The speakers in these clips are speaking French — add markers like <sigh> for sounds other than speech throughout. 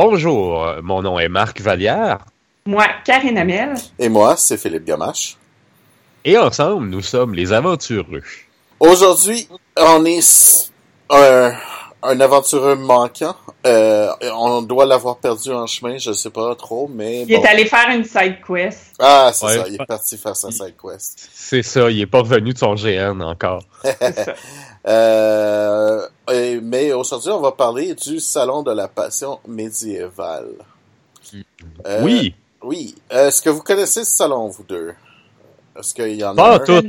Bonjour, mon nom est Marc Vallière. Moi, Karine Amel. Et moi, c'est Philippe Gamache. Et ensemble, nous sommes les aventureux. Aujourd'hui, on est un, un aventureux manquant. Euh, on doit l'avoir perdu en chemin, je sais pas trop, mais Il est allé faire une side quest. Ah, c'est Ouais. ça, il est parti faire sa side quest. C'est ça, il est pas revenu de son GN encore. Ça. <laughs> Euh, et- mais aujourd'hui, on va parler du Salon de la Passion médiévale. Euh, oui, Oui. Est-ce que vous connaissez ce salon, vous deux? Est-ce qu'il y en a pas un? tout.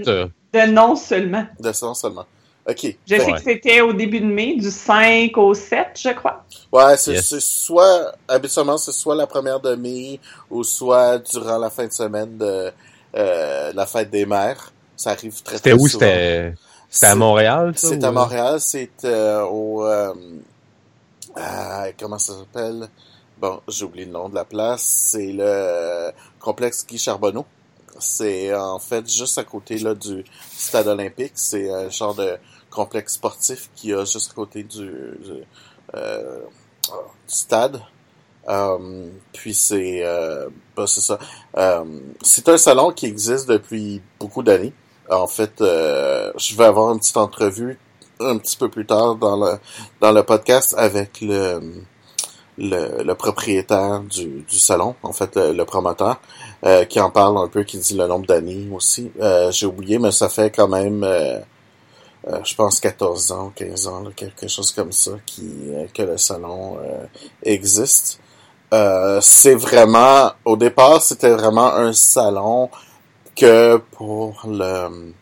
De nom seulement. de salon seulement? OK. Je sais que c'était au début de mai, du 5 au 7, je crois. Ouais, c'est Yes. soit, habituellement, c'est soit la première de mai ou soit durant la fin de semaine de euh, la fête des mères. Ça arrive très, C'était très où? souvent. C'était c'était à Montréal, ça? C'est ou- à Montréal, c'est euh, au... euh, ah, comment ça s'appelle? Bon, j'ai oublié le nom de la place. C'est le euh, complexe Guy Charbonneau. C'est en fait juste à côté là du stade olympique. C'est un genre de complexe sportif qui a juste à côté du, euh, stade. Euh, puis c'est euh, bah, c'est ça. Euh, c'est un salon qui existe depuis beaucoup d'années. En fait, je vais avoir une petite entrevue un petit peu plus tard dans le dans le podcast avec le le, propriétaire du, salon, en fait le, promoteur, qui en parle un peu, qui dit le nombre d'années aussi. J'ai oublié, mais ça fait quand même, euh, je pense 14 ans, 15 ans, quelque chose comme ça, qui euh, que le salon euh, existe. C'est vraiment, au départ, c'était vraiment un salon que pour le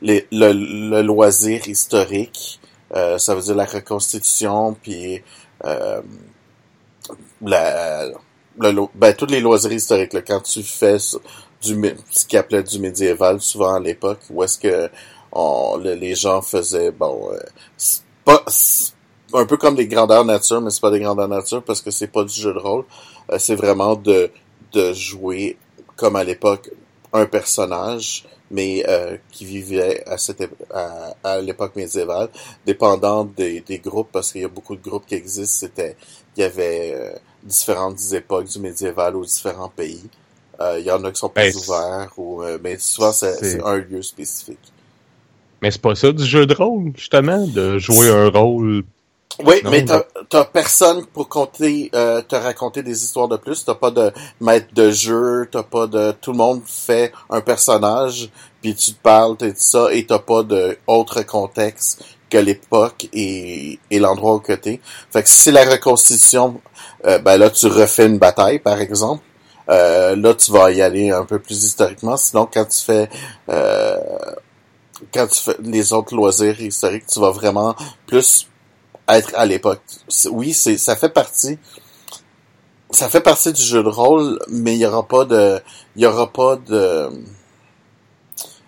le, loisir historique, ça veut dire la reconstitution, puis la, le, ben, tous les loisirs historiques. là, quand tu fais du ce qu'ils appelaient du médiéval, souvent à l'époque, où est-ce que on, le- les gens faisaient, bon, euh, c'est pas un peu comme des grandeurs nature, mais c'est pas des grandeurs nature parce que c'est pas du jeu de rôle. Euh, c'est vraiment de de jouer comme à l'époque un personnage mais euh, qui vivait à cette à, à l'époque médiévale, dépendant des, des groupes, parce qu'il y a beaucoup de groupes qui existent. C'était, il y avait euh, différentes époques du médiéval aux différents pays. Euh, il y en a qui sont plus Ben, ouverts, ou, euh, mais souvent c'est un lieu spécifique. Mais c'est pas ça du jeu de rôle, justement, de jouer un rôle. Oui, Non, mais t'as, personne pour compter, euh, te raconter des histoires de plus. T'as pas de maître de jeu, t'as pas de, tout le monde fait un personnage, puis tu te parles, t'es tout ça, et t'as pas de autre contexte que l'époque et, et l'endroit où que t'es. Fait que si la reconstitution, euh, ben là tu refais une bataille, par exemple. Euh, là, tu vas y aller un peu plus historiquement. Sinon, quand tu fais euh, quand tu fais les autres loisirs historiques, tu vas vraiment plus être à l'époque. Oui, c'est ça fait partie ça fait partie du jeu de rôle, mais il y aura pas de il pas de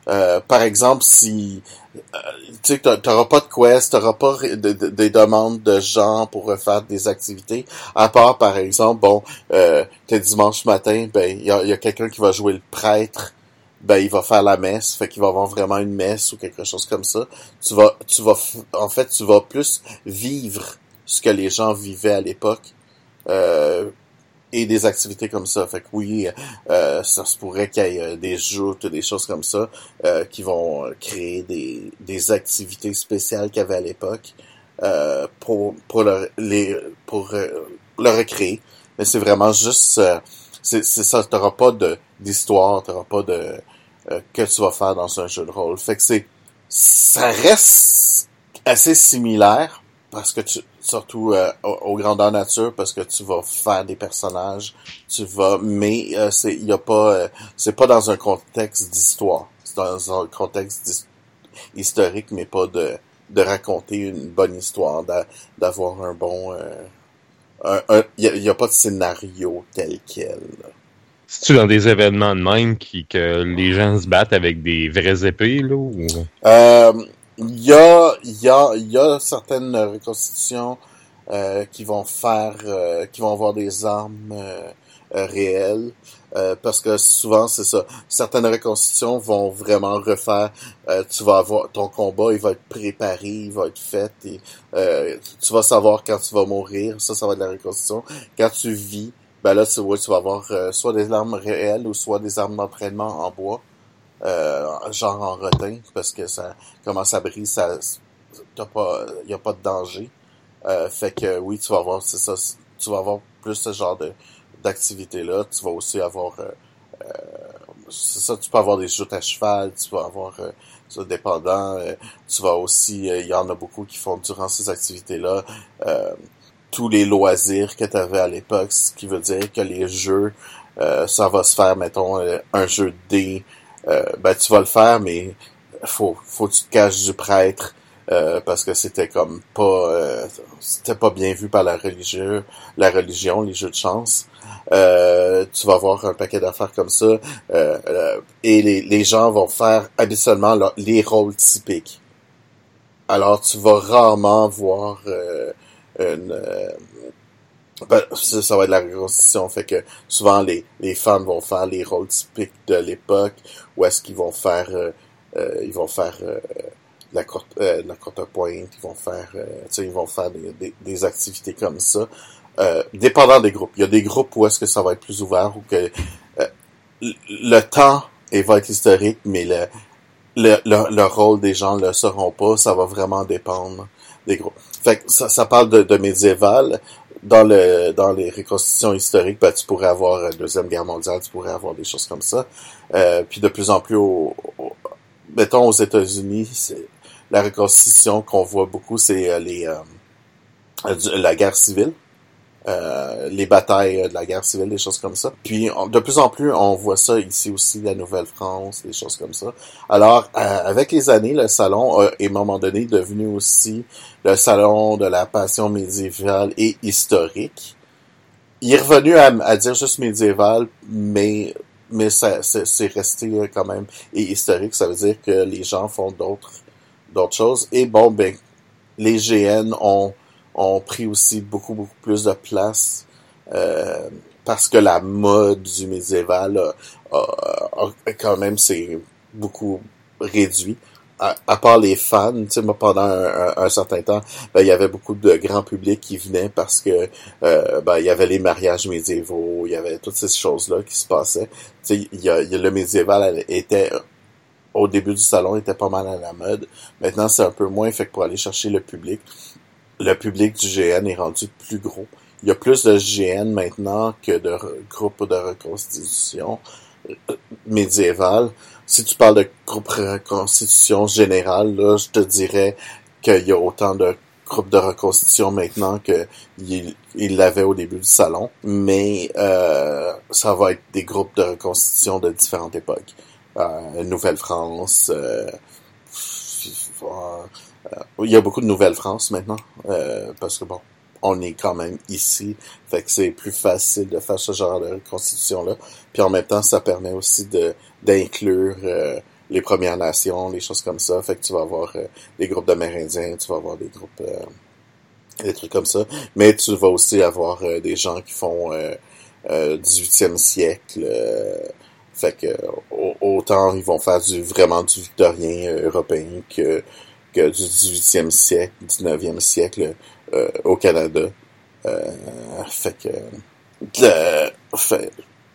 euh, par exemple si euh, tu sais t'auras pas de quest, t'auras pas de- de- des demandes de gens pour refaire des activités à part par exemple bon euh, t'es dimanche matin ben il y a quelqu'un qui va jouer le prêtre ben il va faire la messe, fait qu'il va avoir vraiment une messe ou quelque chose comme ça. Tu vas, tu vas, en fait, tu vas plus vivre ce que les gens vivaient à l'époque euh, et des activités comme ça. Fait que oui, euh, ça se pourrait qu'il y ait euh, des joutes, des choses comme ça euh, qui vont euh, créer des, des activités spéciales qu'il y avait à l'époque euh, pour pour le les pour le recréer. Mais c'est vraiment juste c'est ça, t'auras pas d'histoire, t'auras pas de euh, que tu vas faire dans un jeu de rôle. Fait que c'est ça reste assez similaire parce que tu surtout euh, au, au grandeur nature parce que tu vas faire des personnages, tu vas mais euh, c'est y a pas euh, c'est pas dans un contexte d'histoire, c'est dans un contexte historique mais pas de de raconter une bonne histoire, d'a- d'avoir un bon euh, il y, a- a pas de scénario tel quel. C'est-tu dans des événements de même qui, que les gens se battent avec des vraies épées, là? Ou... Euh, Il y a, il y a, il y a certaines reconstitutions euh, qui vont faire, euh, qui vont avoir des armes euh, réel. parce que souvent c'est ça. Certaines reconstitutions vont vraiment refaire. tu vas avoir ton combat, il va être préparé, il va être fait. Et, tu vas savoir quand tu vas mourir. Ça, ça va être la reconstitution. Quand tu vis, ben là tu, tu vas avoir soit des armes réelles ou soit des armes d'entraînement en bois. genre en rotin, parce que ça commence à briser, ça t'as pas, y a pas de danger. Euh, fait que oui, tu vas avoir, c'est ça, tu vas avoir plus ce genre de d'activité là. Tu vas aussi avoir, euh, euh, c'est ça, tu peux avoir des joutes à cheval, tu vas avoir, ça dépendant. tu vas aussi, il y en a beaucoup qui font durant ces activités là tous les loisirs que tu avais à l'époque, ce qui veut dire que les jeux, ça va se faire, mettons, un jeu de dés, ben tu vas le faire, mais faut faut que tu te caches du prêtre, euh, parce que c'était comme pas euh, c'était pas bien vu par la religion la religion les jeux de chance. Euh, tu vas voir un paquet d'affaires comme ça et les, les gens vont faire habituellement les rôles typiques. Alors tu vas rarement voir une ben, ça, va être la reconstitution fait que souvent les, les femmes vont faire les rôles typiques de l'époque ou est-ce qu'ils vont faire ils vont faire la courte, euh, la courte pointe, ils vont faire, euh, ils vont faire des, des, activités comme ça. Euh, dépendant des groupes. Il y a des groupes où est-ce que ça va être plus ouvert ou que euh, le temps il va être historique, mais le, le, le, rôle des gens le seront pas. Ça va vraiment dépendre des groupes. Fait que ça, ça parle de, de médiéval. Dans le dans les reconstitutions historiques, ben, tu pourrais avoir la deuxième guerre mondiale, tu pourrais avoir des choses comme ça. Euh, puis de plus en plus au, mettons aux États-Unis, c'est la reconstitution qu'on voit beaucoup, c'est euh, les euh, la guerre civile. Euh, les batailles de la guerre civile, des choses comme ça. Puis de plus en plus, on voit ça ici aussi, la Nouvelle-France, des choses comme ça. Alors, avec les années, le salon est à un moment donné devenu aussi le salon de la passion médiévale et historique. Il est revenu à, à dire juste médiéval, mais mais ça c'est resté quand même et historique. Ça veut dire que les gens font d'autres d'autres choses. Et bon, ben, les GN ont, ont pris aussi beaucoup, beaucoup plus de place euh, parce que la mode du médiéval a, quand même c'est beaucoup réduit. À, part les fans, tu sais, moi, pendant un, certain temps, ben, il y avait beaucoup de grands publics qui venaient parce que euh, ben, il y avait les mariages médiévaux, il y avait toutes ces choses-là qui se passaient. Tu sais, il y a, le médiéval était au début du salon était pas mal à la mode. Maintenant, c'est un peu moins, fait que pour aller chercher le public, le public du GN est rendu plus gros. Il y a plus de GN maintenant que de groupes de reconstitution euh, médiévale. Si tu parles de groupes de reconstitution générale, là, je te dirais qu'il y a autant de groupes de reconstitution maintenant qu'il il l'avait au début du salon. Mais euh, ça va être des groupes de reconstitution de différentes époques. Euh, Nouvelle-France. Euh, euh, il y a beaucoup de Nouvelle-France maintenant, parce que bon, on est quand même ici, fait que c'est plus facile de faire ce genre de reconstitution-là. Puis en même temps, ça permet aussi de d'inclure les Premières Nations, les choses comme ça. Fait que tu vas avoir des groupes d'Amérindiens, tu vas avoir des groupes, des trucs comme ça. Mais tu vas aussi avoir des gens qui font 18e siècle, fait que autant ils vont faire du vraiment du victorien euh, européen que, que du 18e siècle, 19e siècle euh, au Canada. Euh, fait que fait,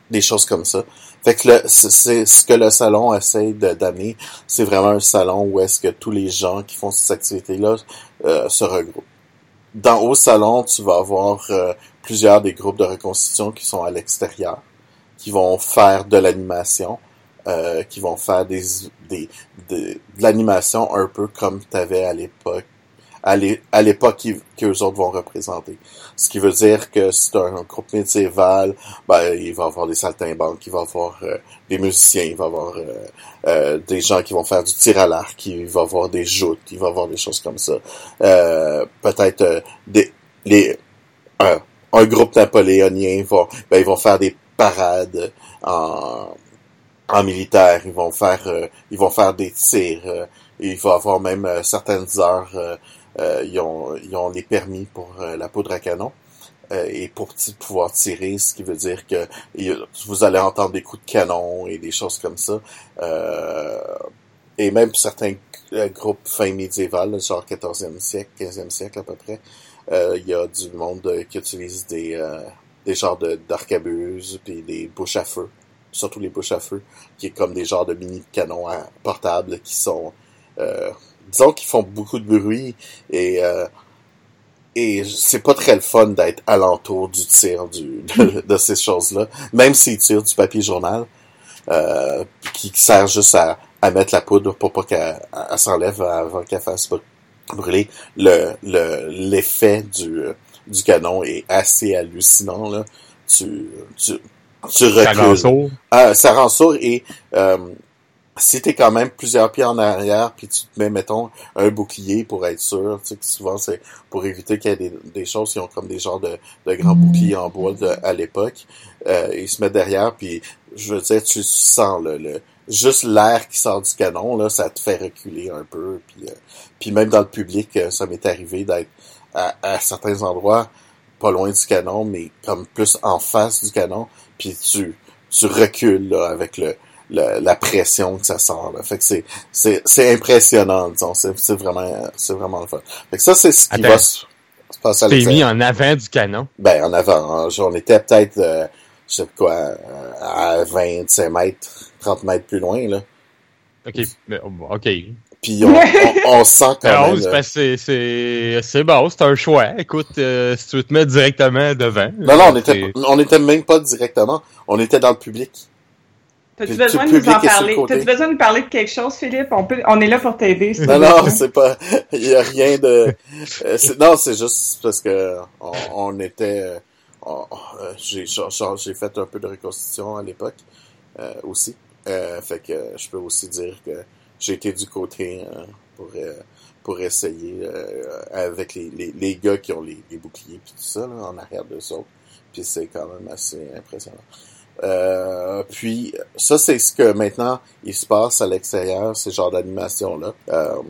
des choses comme ça. Fait que c'est ce que le salon essaie d'amener, c'est vraiment un salon où est-ce que tous les gens qui font ces activités-là se regroupent. Dans au salon, tu vas avoir plusieurs des groupes de reconstitution qui sont à l'extérieur qui vont faire de l'animation, euh, qui vont faire des, des, de l'animation un peu comme tu avais à l'époque à l'époque qu'eux autres vont représenter. Ce qui veut dire que c'est un, groupe médiéval, ben, il va avoir des saltimbanques, il va avoir euh, des musiciens, il va avoir euh, euh, des gens qui vont faire du tir à l'arc, il va avoir des joutes, il va avoir des choses comme ça. Peut-être des les un groupe napoléonien va ben, ils vont faire des parades en, militaire. Ils vont faire, euh, ils vont faire des tirs. Euh, il va avoir même euh, certaines heures. ils ont, ils ont les permis pour la poudre à canon. euh, et pour pouvoir tirer, ce qui veut dire que vous allez entendre des coups de canon et des choses comme ça. Euh, et même certains euh, groupes fin médiéval, genre 14e siècle, 15e siècle à peu près, il y a du monde qui utilise des, des genres d'arcabuses puis des bouches à feu, surtout les bouches à feu, qui est comme des genres de mini canons portables qui sont, disons, qui font beaucoup de bruit et et c'est pas très le fun d'être alentour du tir du, <laughs> de, ces choses-là, même s'ils tirent du papier journal, euh, qui, sert juste à, à, mettre la poudre pour pas qu'elle s'enlève avant qu'elle fasse brûler. Le l'effet du, du canon est assez hallucinant là. Tu tu tu recules. Ça rend sourd. Ah, ça rend sourd et euh, si t'es quand même plusieurs pieds en arrière, puis tu te mets, mettons, un bouclier pour être sûr, tu sais, que souvent c'est pour éviter qu'il y ait des, des, choses qui ont comme des genres de, de grands boucliers en bois à l'époque, euh, ils se mettent derrière, puis je veux dire, tu sens le, le juste l'air qui sort du canon, là, ça te fait reculer un peu, puis, euh, puis même dans le public, euh, ça m'est arrivé d'être à, à certains endroits, pas loin du canon, mais comme plus en face du canon, puis tu, tu recules là, avec le, la pression que ça sort. Là. Fait que c'est, c'est, c'est impressionnant, disons. C'est, c'est vraiment c'est vraiment le fun. Fait que ça, c'est ce qui va se, passer à T'es mis en avant du canon? Ben, en avant. On était peut-être, euh, je sais quoi, euh, à 25 mètres, 30 mètres plus loin, là. OK. OK. Puis on, on, sent quand même... Euh, c'est, bon, c'est un choix. Écoute, si tu veux te mettre directement devant... Non, non, on était, on était même pas directement. On était dans le public. T'as-tu besoin de nous en parler? T'as-tu besoin de nous parler de quelque chose, Philippe? On peut, on est là pour t'aider. non, non, c'est pas, il y a rien de, euh, non, c'est juste parce que on, on était, euh, j'ai, fait un peu de reconstitution à l'époque, euh, aussi. Euh, fait que je peux aussi dire que j'ai été du côté pour, pour essayer avec les, les, les, gars qui ont les, les boucliers puis tout ça, là, en arrière de ça. Puis c'est quand même assez impressionnant. Euh, puis ça, c'est ce que maintenant il se passe à l'extérieur, ces genres d'animation-là. Euh,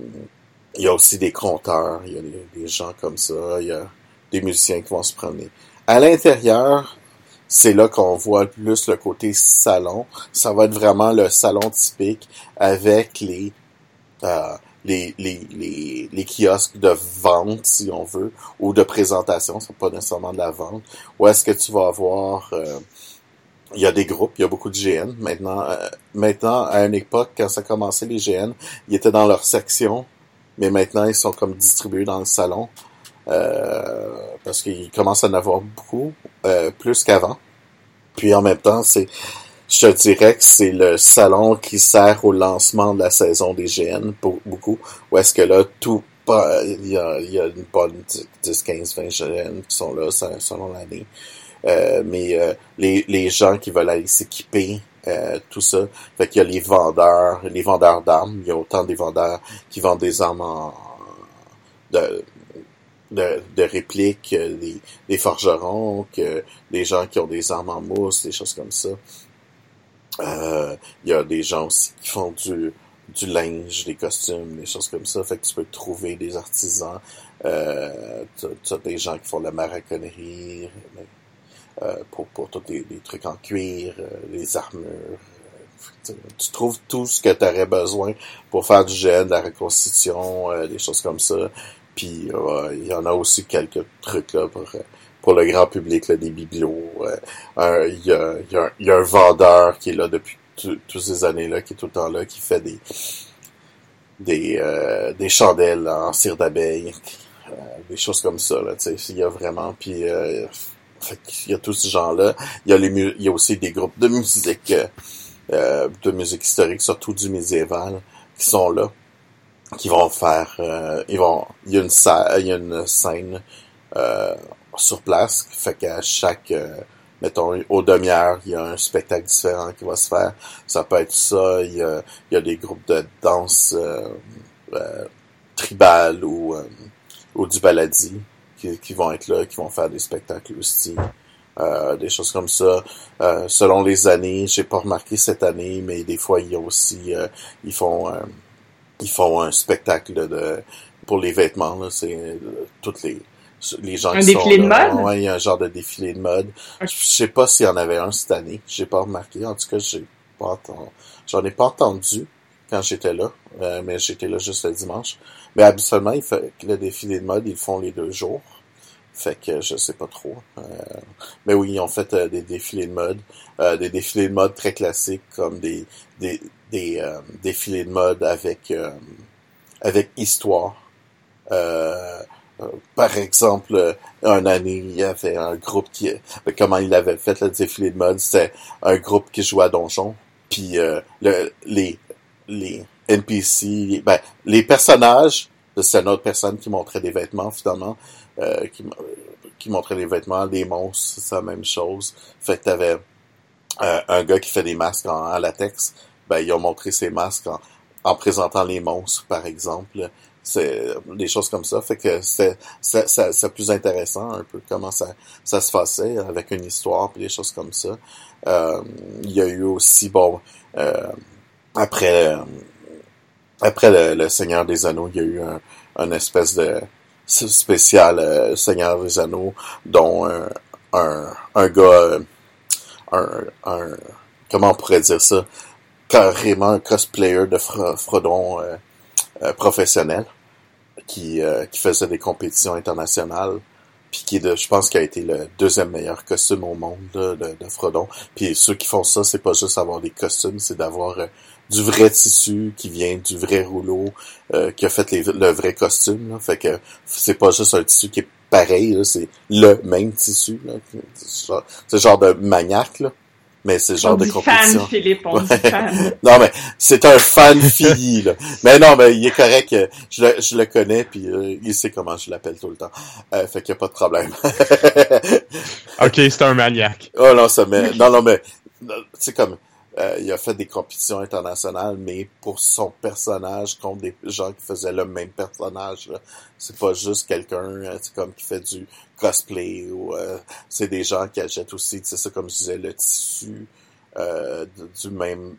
il y a aussi des compteurs, il y a des, gens comme ça, il y a des musiciens qui vont se promener. À l'intérieur, c'est là qu'on voit plus le côté salon. Ça va être vraiment le salon typique avec les euh, les, les, les, les, kiosques de vente, si on veut, ou de présentation, c'est pas nécessairement de la vente, où est-ce que tu vas avoir euh, il y a des groupes, il y a beaucoup de GN. Maintenant, euh, maintenant, à une époque, quand ça commençait les GN, ils étaient dans leur section, mais maintenant ils sont comme distribués dans le salon. Euh, parce qu'ils commencent à en avoir beaucoup, euh, plus qu'avant. Puis en même temps, c'est je dirais que c'est le salon qui sert au lancement de la saison des GN pour beaucoup. Où est-ce que là, tout il y a, il y a une bonne 10, 15, 20 GN qui sont là selon l'année. Euh, mais euh, les, les gens qui veulent aller s'équiper, euh, tout ça. Fait qu'il y a les vendeurs, les vendeurs d'armes. Il y a autant des vendeurs qui vendent des armes en, de, de, de répliques, des, des forgerons, que des gens qui ont des armes en mousse, des choses comme ça. Euh, il y a des gens aussi qui font du, du linge, des costumes, des choses comme ça. Fait que tu peux trouver des artisans. Euh, des gens qui font de la maraconnerie, euh, pour, pour tous les, trucs en cuir, euh, les armures. Euh, tu trouves tout ce que tu aurais besoin pour faire du gel, de la reconstitution, des choses comme ça. Puis il y en a aussi quelques trucs là pour pour le grand public, là, des bibelots. Il y, a, y, a, y, a, un vendeur qui est là depuis toutes ces années-là, qui est tout le temps là, qui fait des des, des chandelles en cire d'abeille, des choses comme ça. Là, il y a vraiment. Puis il y a tous ces gens-là. Il y a les il y a aussi des groupes de musique euh, de musique historique, surtout du médiéval, qui sont là, qui vont faire euh, ils vont il y a une il y a une scène euh, sur place, fait qu'à chaque euh, mettons au demi-heure, il y a un spectacle différent qui va se faire. Ça peut être ça, il y a, il y a des groupes de danse euh, euh tribal ou ou du baladi qui, vont être là, qui vont faire des spectacles aussi. Euh, des choses comme ça. Euh, selon les années, j'ai pas remarqué cette année, mais des fois il y a aussi euh, ils font ils font un spectacle de pour les vêtements là, c'est toutes les les gens un défilé de mode? Ouais, il y a un genre de défilé de mode. Je sais pas s'il y en avait un cette année. J'ai pas remarqué. En tout cas, j'ai pas entendu. J'en ai pas entendu quand j'étais là, euh, mais j'étais là juste le dimanche. Mais habituellement, il fait, le défilé de mode, ils font les deux jours. Fait que je sais pas trop. Euh, mais oui, ils ont fait euh, des défilés de mode. des défilés de mode très classiques comme des, des, des défilés de mode avec, avec histoire. par exemple, un année, il y avait un groupe qui... Comment il avait fait le défilé de mode? C'était un groupe qui jouait à Donjon. Puis le, les, les NPC, ben, les personnages, c'est une autre personne qui montrait des vêtements finalement, euh, qui, qui montrait des vêtements, des monstres, c'est la même chose. Fait que t'avais euh, un gars qui fait des masques en, latex, ben ils ont montré ses masques en, en présentant les monstres, par exemple. C'est des choses comme ça. Fait que c'est c'est plus intéressant un peu comment ça ça se passait avec une histoire puis des choses comme ça. Euh, il y a eu aussi bon euh, après euh, après le, Seigneur des Anneaux, il y a eu un, espèce de spécial euh, Seigneur des Anneaux, dont un, un, un gars, un, un, comment on pourrait dire ça, carrément un cosplayer de Frodon euh, professionnel, qui, qui faisait des compétitions internationales puis qui est de, je pense qu'il a été le deuxième meilleur costume au monde de, de, Frodon. Puis ceux qui font ça, c'est pas juste avoir des costumes, c'est d'avoir du vrai tissu qui vient du vrai rouleau euh, qui a fait le vrai costume. Là. Fait que c'est pas juste un tissu qui est pareil, c'est le même tissu. C'est genre de maniaque, là. Mais c'est genre de compétition. Fan, Philippe, on dit fan. <laughs> non, mais c'est un fan fille, là. Mais non, mais il est correct. Je le, je le connais, puis euh, il sait comment je l'appelle tout le temps. Euh, fait qu'il n'y a pas de problème. <laughs> ok, c'est un maniaque. Oh non, ça mais Non, non, mais... C'est comme euh, il a fait des compétitions internationales, mais pour son personnage contre des gens qui faisaient le même personnage. C'est pas juste quelqu'un euh, comme qui fait du cosplay ou euh, c'est des gens qui achètent aussi, sais ça comme je disais, le tissu du même,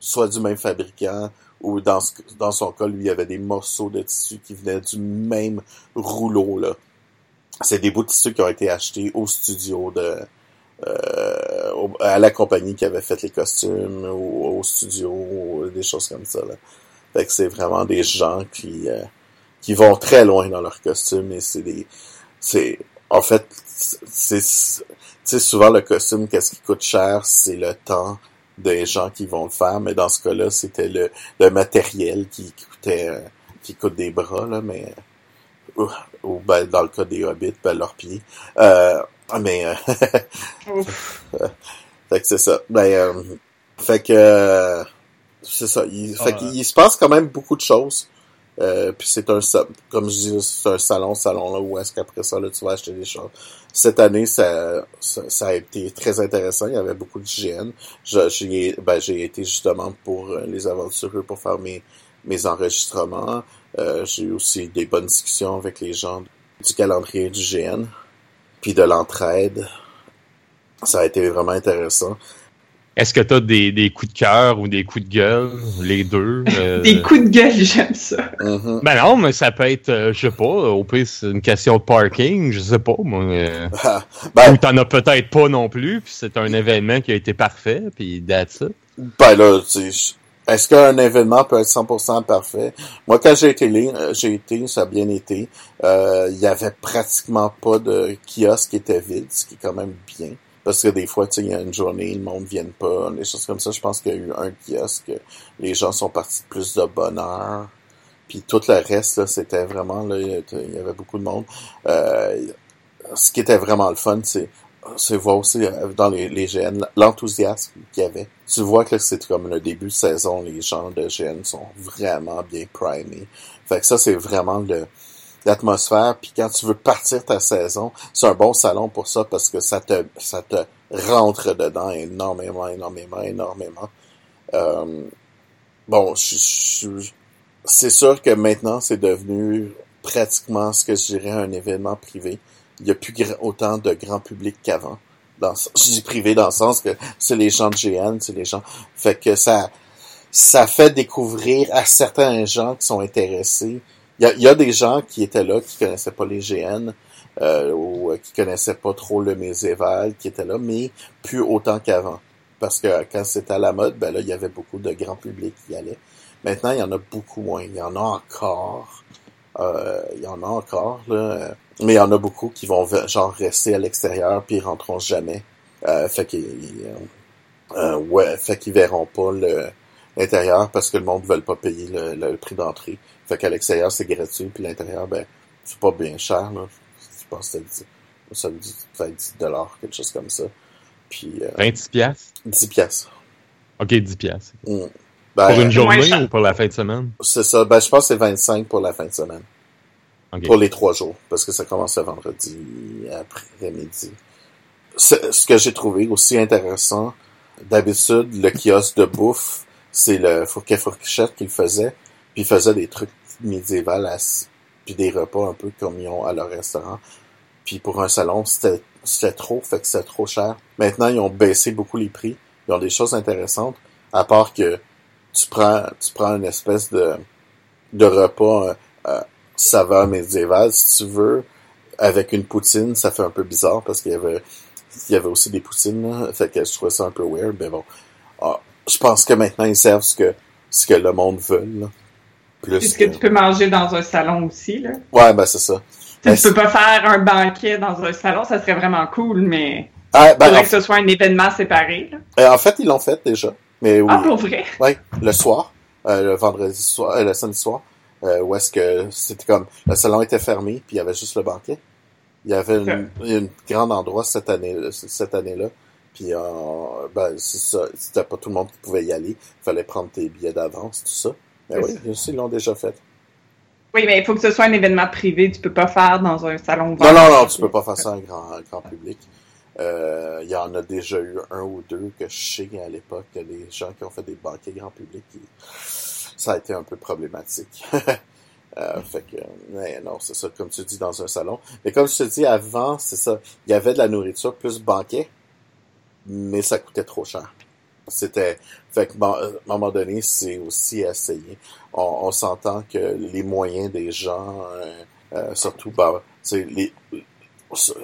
soit du même fabricant ou dans dans son cas lui il y avait des morceaux de tissu qui venaient du même rouleau là. C'est des bouts de tissu qui ont été achetés au studio de euh, à la compagnie qui avait fait les costumes ou au studio ou des choses comme ça. Là. Fait que c'est vraiment des gens qui euh, qui vont très loin dans leurs costumes et c'est des c'est en fait c'est c'est souvent le costume qu'est-ce qui coûte cher c'est le temps des gens qui vont le faire mais dans ce cas-là c'était le, le matériel qui coûtait euh, qui coûte des bras là mais ou, ben, dans le cas des hobbits ben leurs pieds euh, ah, mais... Euh, <laughs> fait que c'est ça. Ben, euh, fait que... Euh, c'est ça. Il, fait qu'il se passe quand même beaucoup de choses. Euh, puis c'est un comme je dis c'est un salon salon là où est-ce qu'après ça là tu vas acheter des choses. Cette année ça, ça, a été très intéressant. Il y avait beaucoup de GN j'ai ben, j'ai été justement pour les aventureux pour faire mes mes enregistrements. Euh, j'ai eu aussi des bonnes discussions avec les gens du calendrier du GN puis de l'entraide. Ça a été vraiment intéressant. Est-ce que tu as des, des, coups de cœur ou des coups de gueule, les deux? <laughs> Euh? des coups de gueule, <laughs> j'aime ça. Mm-hmm. Ben non, mais ça peut être, euh, je sais pas, au pire c'est une question de parking, je sais pas, moi. Euh, ben, ou t'en as peut-être pas non plus, puis c'est un événement qui a été parfait, puis that's it. Ben là, tu est-ce qu'un événement peut être 100% parfait? Moi, quand j'ai été, euh, j'ai été, ça a bien été. Euh, il y avait pratiquement pas de kiosque qui était vide, ce qui est quand même bien. Parce que des fois, tu sais, il y a une journée, le monde ne vient pas, des choses comme ça. Je pense qu'il y a eu un kiosque, les gens sont partis plus de bonheur. Puis tout le reste, c'était vraiment, là, il y avait beaucoup de monde. Euh, ce qui était vraiment le fun, c'est c'est voir aussi euh, dans les, les GN l'enthousiasme qu'il y avait. Tu vois que c'est comme le début de saison, les gens de GN sont vraiment bien primés. Fait que ça, c'est vraiment le l'atmosphère. Puis quand tu veux partir ta saison, c'est un bon salon pour ça parce que ça te ça te rentre dedans énormément, énormément, énormément. Euh, bon, c'est sûr que maintenant, c'est devenu pratiquement ce que je dirais un événement privé il y a plus autant de grand public qu'avant. Dans, je dis privé dans le sens que c'est les gens de GN, c'est les gens. Fait que ça, ça fait découvrir à certains gens qui sont intéressés. Il y a, y des gens qui étaient là, qui connaissaient pas les GN, euh, ou qui connaissaient pas trop le méséval qui était là, mais plus autant qu'avant. Parce que quand c'était à la mode, ben là, il y avait beaucoup de grands publics qui allaient. Maintenant, il y en a beaucoup moins. Il y en a encore. Euh, il y en a encore, là. Mais il y en a beaucoup qui vont genre rester à l'extérieur puis ils rentreront jamais. Euh, fait qu'ils euh, ouais, fait qu'ils verront pas le l'intérieur parce que le monde ne veut pas payer le, prix d'entrée. Fait qu'à l'extérieur, c'est gratuit, puis l'intérieur, ben, c'est pas bien cher, là. Je pense que ça me dit, fait 10 dollars, quelque chose comme ça. Puis, euh, 26 piastres? 10 piastres. OK, 10 piastres. Mm. Ben, pour une journée ou pour la fin de semaine? C'est ça. Ben, je pense que c'est 25 pour la fin de semaine. Pour les trois jours, parce que ça commence le vendredi après-midi. Ce que j'ai trouvé aussi intéressant, d'habitude, le kiosque de bouffe, c'est le Fourquet Fourchette qu'il faisait, puis il faisait des trucs médiévaux, puis des repas un peu comme ils ont à leur restaurant. Puis pour un salon, c'était c'était trop, fait que c'était trop cher. Maintenant, ils ont baissé beaucoup les prix. Ils ont des choses intéressantes, à part que tu prends, tu prends une espèce de, de repas euh, saveur médiévale, si tu veux, avec une poutine, ça fait un peu bizarre parce qu'il y avait, il y avait aussi des poutines, là, fait que je trouvais ça un peu weird, mais bon. Ah, je pense que maintenant, ils servent ce que, ce que le monde veut, là. Plus ce que, tu peux manger dans un salon aussi, là? Ouais, ben c'est ça. Tu, peux pas faire un banquet dans un salon, ça serait vraiment cool, mais ah, ben, faudrait que ce soit un événement séparé. Là. Euh, en fait, ils l'ont fait déjà. Mais oui. Ah, pour vrai? Oui, le soir, euh, le vendredi soir, euh, le samedi soir, euh, où est-ce que c'était comme le salon était fermé, puis il y avait juste le banquet. Il y avait une, une grande endroit cette année, cette année-là. Puis euh, ben c'est ça, c'était pas tout le monde qui pouvait y aller. Il fallait prendre tes billets d'avance, tout ça. Mais oui, ils l'ont déjà fait. Oui, mais il faut que ce soit un événement privé. Tu peux pas faire dans un salon. Non, non, non, tu peux pas faire ça en grand, grand public. Euh, il y en a déjà eu un ou deux que je sais à l'époque, les gens qui ont fait des banquets grand public, ça a été un peu problématique. <laughs> euh, fait que, mais non, c'est ça, comme tu dis, dans un salon. Mais comme je te dis, avant, c'est ça, il y avait de la nourriture plus banquet, mais ça coûtait trop cher. C'était, fait que, à un moment donné, c'est aussi essayé. On, on s'entend que les moyens des gens, euh, euh surtout, bah, les,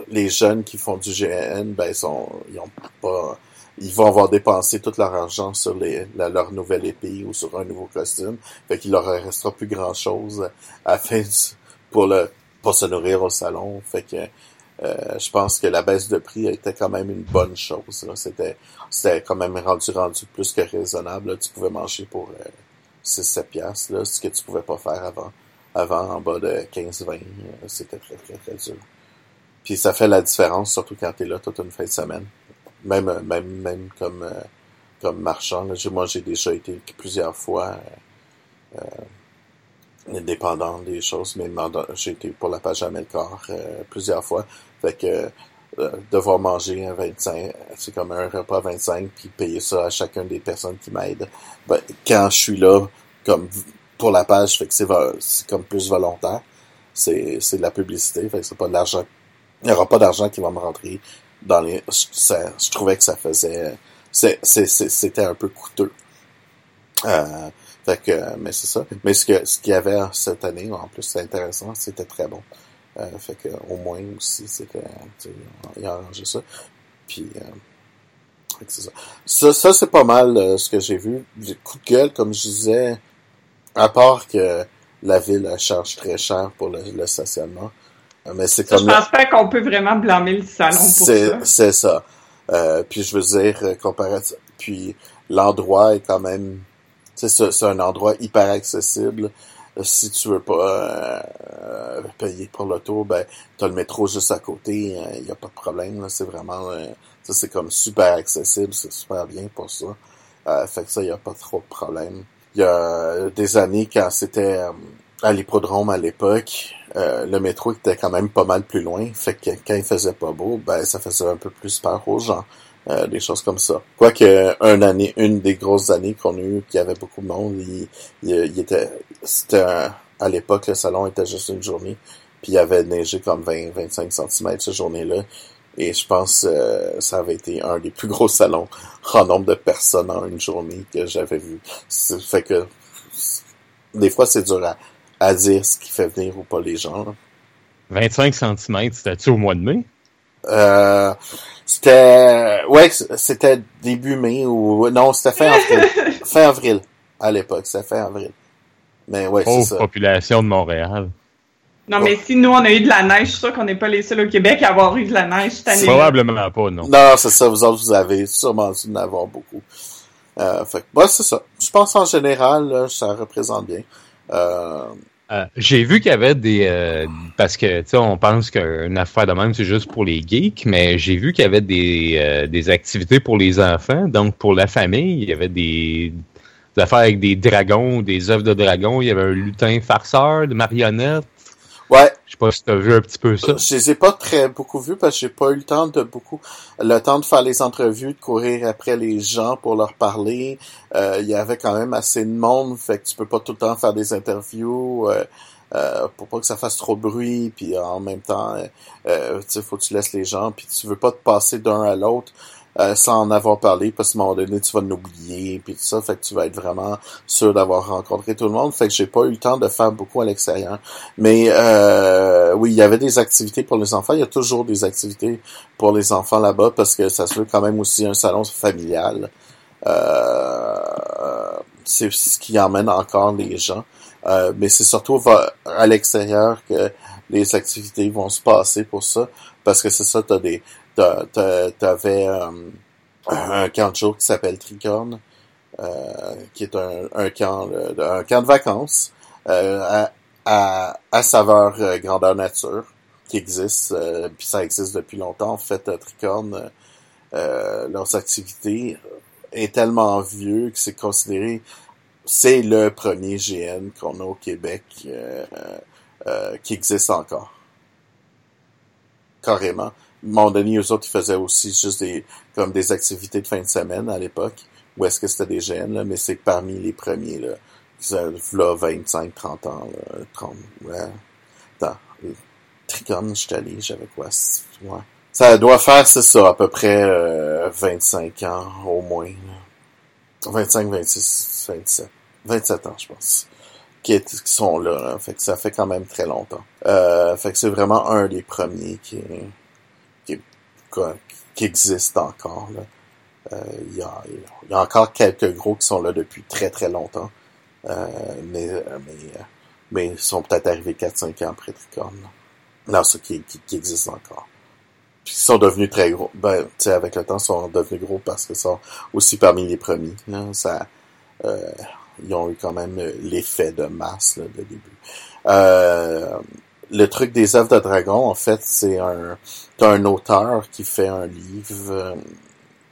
les jeunes qui font du GN, ben, ils sont, ils ont pas, ils vont avoir dépensé tout leur argent sur les, leur nouvelle épée ou sur un nouveau costume. Fait qu'il leur restera plus grand chose à faire pour le, pour se nourrir au salon. Fait que, euh, je pense que la baisse de prix était quand même une bonne chose. C'était, c'était quand même rendu rendu plus que raisonnable. Tu pouvais manger pour euh, 6-7 piastres, là, ce que tu pouvais pas faire avant. Avant, en bas de 15-20, euh, c'était très, très, très dur. Puis ça fait la différence, surtout quand t'es là toute une fin de semaine. Même, euh, même, même comme, euh, comme marchand. Là. Moi, j'ai déjà été plusieurs fois euh, dépendant des choses, mais j'ai été pour la page à Melkor plusieurs fois. Fait que devoir manger un 25, c'est comme un repas 25, puis payer ça à chacune des personnes qui m'aident. Ben, quand je suis là, comme pour la page, fait que c'est, comme plus volontaire. C'est, c'est de la publicité, fait que c'est pas de l'argent il n'y aura pas d'argent qui va me rentrer dans les. je trouvais que ça faisait. C'était un peu coûteux. Euh, fait que, mais c'est ça. Mais ce que ce qu'il y avait cette année, en plus, c'est intéressant, c'était très bon. Euh, fait que au moins aussi, c'était. Il a arrangé ça. Puis euh, c'est ça. Ça, ça c'est pas mal euh, ce que j'ai vu. Coup de gueule, comme je disais, à part que la ville charge très cher pour le, le stationnement. Mais c'est comme. Je pense pas qu'on peut vraiment blâmer le salon pour ça. C'est ça. Euh, puis je veux dire, euh, comparatif. Puis l'endroit est quand même. C'est un endroit hyper accessible. Si tu veux pas euh, payer pour l'auto, ben t'as le métro juste à côté. Il euh, n'y a pas de problème. C'est vraiment. ça c'est comme super accessible. C'est super bien pour ça. fait que ça, il n'y a pas trop de problème. Il y a des années quand c'était à l'hippodrome à l'époque, euh, le métro était quand même pas mal plus loin. Fait que quand il faisait pas beau, ben ça faisait un peu plus peur aux gens. Euh, des choses comme ça. Quoique une année, une des grosses années qu'on a eu, qui avait beaucoup de monde, il, il, était, c'était à l'époque le salon était juste une journée, puis il avait neigé comme 20-25 cm cette journée-là. Et je pense euh, ça avait été un des plus gros salons en nombre de personnes en une journée que j'avais vu. Fait que des fois c'est dur à, à dire ce qui fait venir ou pas les gens. 25 cm, c'était-tu au mois de mai? Euh, c'était, ouais, c'était début mai ou, non, c'était fin avril. <laughs> fin avril, à l'époque, c'était fin avril. Mais ouais, c'est ça. population de Montréal. Non, mais si nous, on a eu de la neige, je suis sûr qu'on n'est pas les seuls au Québec à avoir eu de la neige cette année. Probablement pas, non. Non, c'est ça, vous autres, vous avez sûrement dû en avoir beaucoup. Euh, fait ouais, c'est ça. Je pense en général, ça représente bien. Euh, euh, j'ai vu qu'il y avait des euh, parce que tu sais on pense qu'une affaire de même c'est juste pour les geeks, mais j'ai vu qu'il y avait des, euh, des activités pour les enfants, donc pour la famille, il y avait des, des affaires avec des dragons, des œuvres de dragons, il y avait un lutin farceur, de marionnettes, Ouais. Je sais pas si t'as vu un petit peu ça. Je les ai pas très beaucoup vus parce que j'ai pas eu le temps de beaucoup, le temps de faire les entrevues, de courir après les gens pour leur parler. Euh, il y avait quand même assez de monde, fait que tu peux pas tout le temps faire des interviews. Euh, euh, pour pas que ça fasse trop de bruit, puis en même temps, euh, tu faut que tu laisses les gens, puis tu veux pas te passer d'un à l'autre. Euh, sans en avoir parlé, parce qu'à un moment donné, tu vas l'oublier, puis tout ça, fait que tu vas être vraiment sûr d'avoir rencontré tout le monde. Fait que j'ai pas eu le temps de faire beaucoup à l'extérieur. Mais euh, oui, il y avait des activités pour les enfants. Il y a toujours des activités pour les enfants là-bas, parce que ça se veut quand même aussi un salon familial. Euh, c'est ce qui emmène encore les gens. Euh, mais c'est surtout à l'extérieur que les activités vont se passer pour ça, parce que c'est ça, t'as des t'avais euh, un camp de jour qui s'appelle Tricorne, euh, qui est un, un camp un camp de vacances euh, à, à, saveur grandeur nature qui existe, puis ça existe depuis longtemps. En fait, Tricorne, leurs activités est tellement vieux que c'est considéré c'est le premier GN qu'on a au Québec qui existe encore. Carrément mon donné, eux autres, ils faisaient aussi juste des, comme des activités de fin de semaine à l'époque. Ou est-ce que c'était des gènes, là, mais c'est parmi les premiers, là. Là, 25, 30 ans, là, 30, ouais. Attends, Tricon, je allé, j'avais quoi, ouais. Ça doit faire, c'est ça, à peu près euh, 25 ans, au moins. Là. 25, 26, 27. 27 ans, je pense. Qui, qui sont là, là, Fait que ça fait quand même très longtemps. Euh, fait que c'est vraiment un des premiers qui est qui existe encore. Euh, il y, a, y, a, encore quelques gros qui sont là depuis très très longtemps. Euh, mais, mais, mais ils sont peut-être arrivés 4-5 ans après Tricorne. Non, ceux qui, qui, qui, existent encore. Puis ils sont devenus très gros. Ben, tu sais, avec le temps, ils sont devenus gros parce qu'ils sont aussi parmi les premiers. Là, ça, euh, ils ont eu quand même l'effet de masse là, de début. Euh, le truc des œuvres de dragon, en fait, c'est un, un auteur qui fait un livre, euh,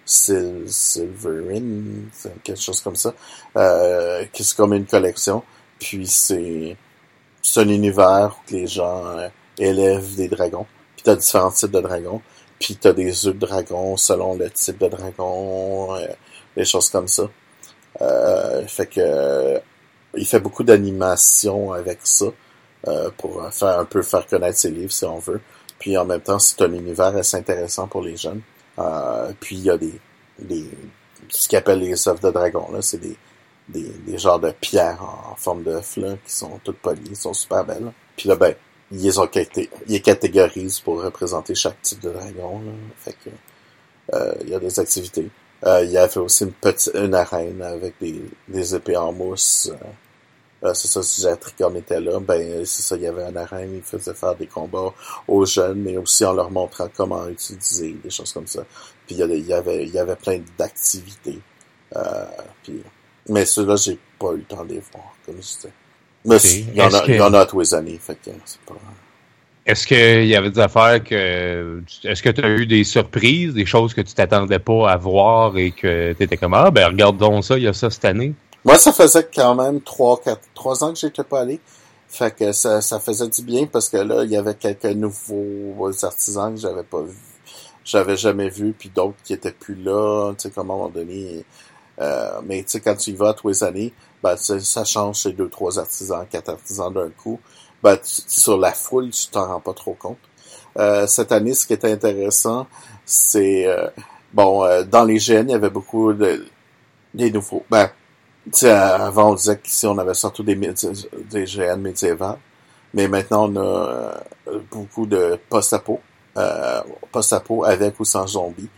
Silverin, quelque chose comme ça, euh, qui c'est comme une collection. Puis c'est, c'est un univers où les gens euh, élèvent des dragons. Puis t'as différents types de dragons. Puis t'as des œufs de dragon selon le type de dragon, euh, des choses comme ça. Euh, fait que il fait beaucoup d'animation avec ça. Euh, pour faire un peu faire connaître ses livres si on veut. Puis en même temps, c'est un univers assez intéressant pour les jeunes. Euh, puis il y a des, des ce qu'ils appellent les œuvres de dragon là, c'est des, des, des genres de pierres en, forme de là, qui sont toutes polies, sont super belles. Puis là, ben, ils les ont ils les catégorisent pour représenter chaque type de dragon. Là. Fait que euh, il y a des activités. Euh, il y avait aussi une petite une arène avec des, des épées en mousse. Euh, euh, c'est ça, si Tricorne était là, ben c'est ça, il y avait un arène, il faisait faire des combats aux jeunes, mais aussi en leur montrant comment utiliser, des choses comme ça. Puis il y avait, il y avait plein d'activités. Euh, puis, mais ceux-là, j'ai pas eu le temps de les voir, comme je disais. Mais il, y en a, il y en a tous les années, fait que c'est pas... Est-ce qu'il y avait des affaires que. Est-ce que tu as eu des surprises, des choses que tu t'attendais pas à voir et que tu étais comme Ah, ben regarde donc ça, il y a ça cette année? Moi, ça faisait quand même trois, quatre, trois ans que j'étais pas allé. Fait que ça, ça faisait du bien parce que là, il y avait quelques nouveaux artisans que j'avais pas vu. J'avais jamais vu, puis d'autres qui étaient plus là, tu sais, comme à un moment donné. Euh, mais tu sais, quand tu y vas tous les années, ben, ça change ces deux, trois artisans, quatre artisans d'un coup. Ben, sur la foule, tu t'en rends pas trop compte. Euh, cette année, ce qui était intéressant, c'est euh, bon, euh, dans les gènes, il y avait beaucoup de des nouveaux. Ben, avant, on disait qu'ici, on avait surtout des, des GN médiévales. Mais maintenant, on a beaucoup de post-apo. post-apo avec ou sans zombies.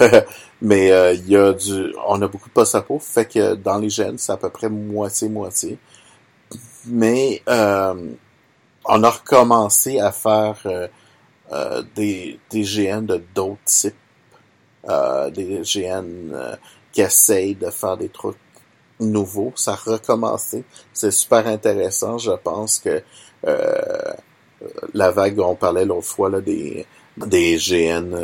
<laughs> Mais il y a du, on a beaucoup de post-apo, fait que dans les gènes, c'est à peu près moitié-moitié. Mais on a recommencé à faire euh, des, des GN de d'autres types, euh, des GN euh, qui essayent de faire des trucs nouveaux. Ça a recommencé. C'est super intéressant. Je pense que la vague on parlait l'autre fois là, des, des GN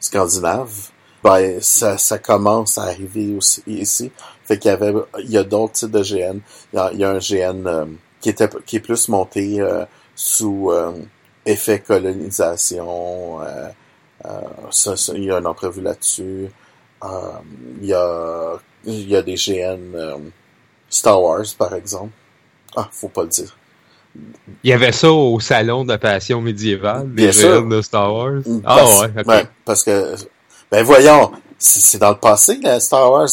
scandinaves, ben, ça, ça commence à arriver aussi ici. Fait qu'il y avait, il y a d'autres types de GN. Il y a, un GN qui était, qui est plus monté sous effet colonisation. Euh, euh, il y a une entrevue là-dessus. Euh, il y a il y a des GN Star Wars par exemple. Ah, faut pas le dire. Il y avait ça au salon de la passion médiévale, Bien des GN de Star Wars. ah ouais, parce que ben voyons, c'est dans le passé, Star Wars.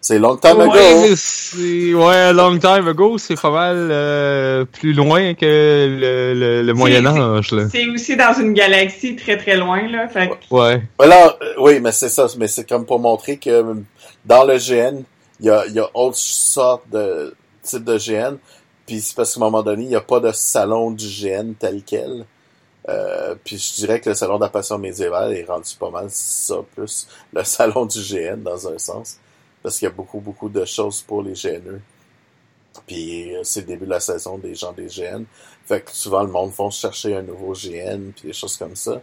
C'est long time ago. Ouais, ouais, long time ago, c'est pas mal euh, plus loin que le, le, Moyen Âge. C'est aussi dans une galaxie très très loin là. Fait Ouais. Voilà, euh, oui, mais c'est ça, mais c'est comme pour montrer que dans le GN, il y a, y a autre sorte de type de GN. Puis c'est parce qu'à un moment donné, il n'y a pas de salon du GN tel quel. Euh, puis je dirais que le salon de la passion médiévale est rendu pas mal ça, plus le <laughs> salon du GN dans un sens parce qu'il y a beaucoup, beaucoup de choses pour les GNE. Puis euh, c'est le début de la saison des gens des GN. Fait que souvent le monde font chercher un nouveau GN puis des choses comme ça.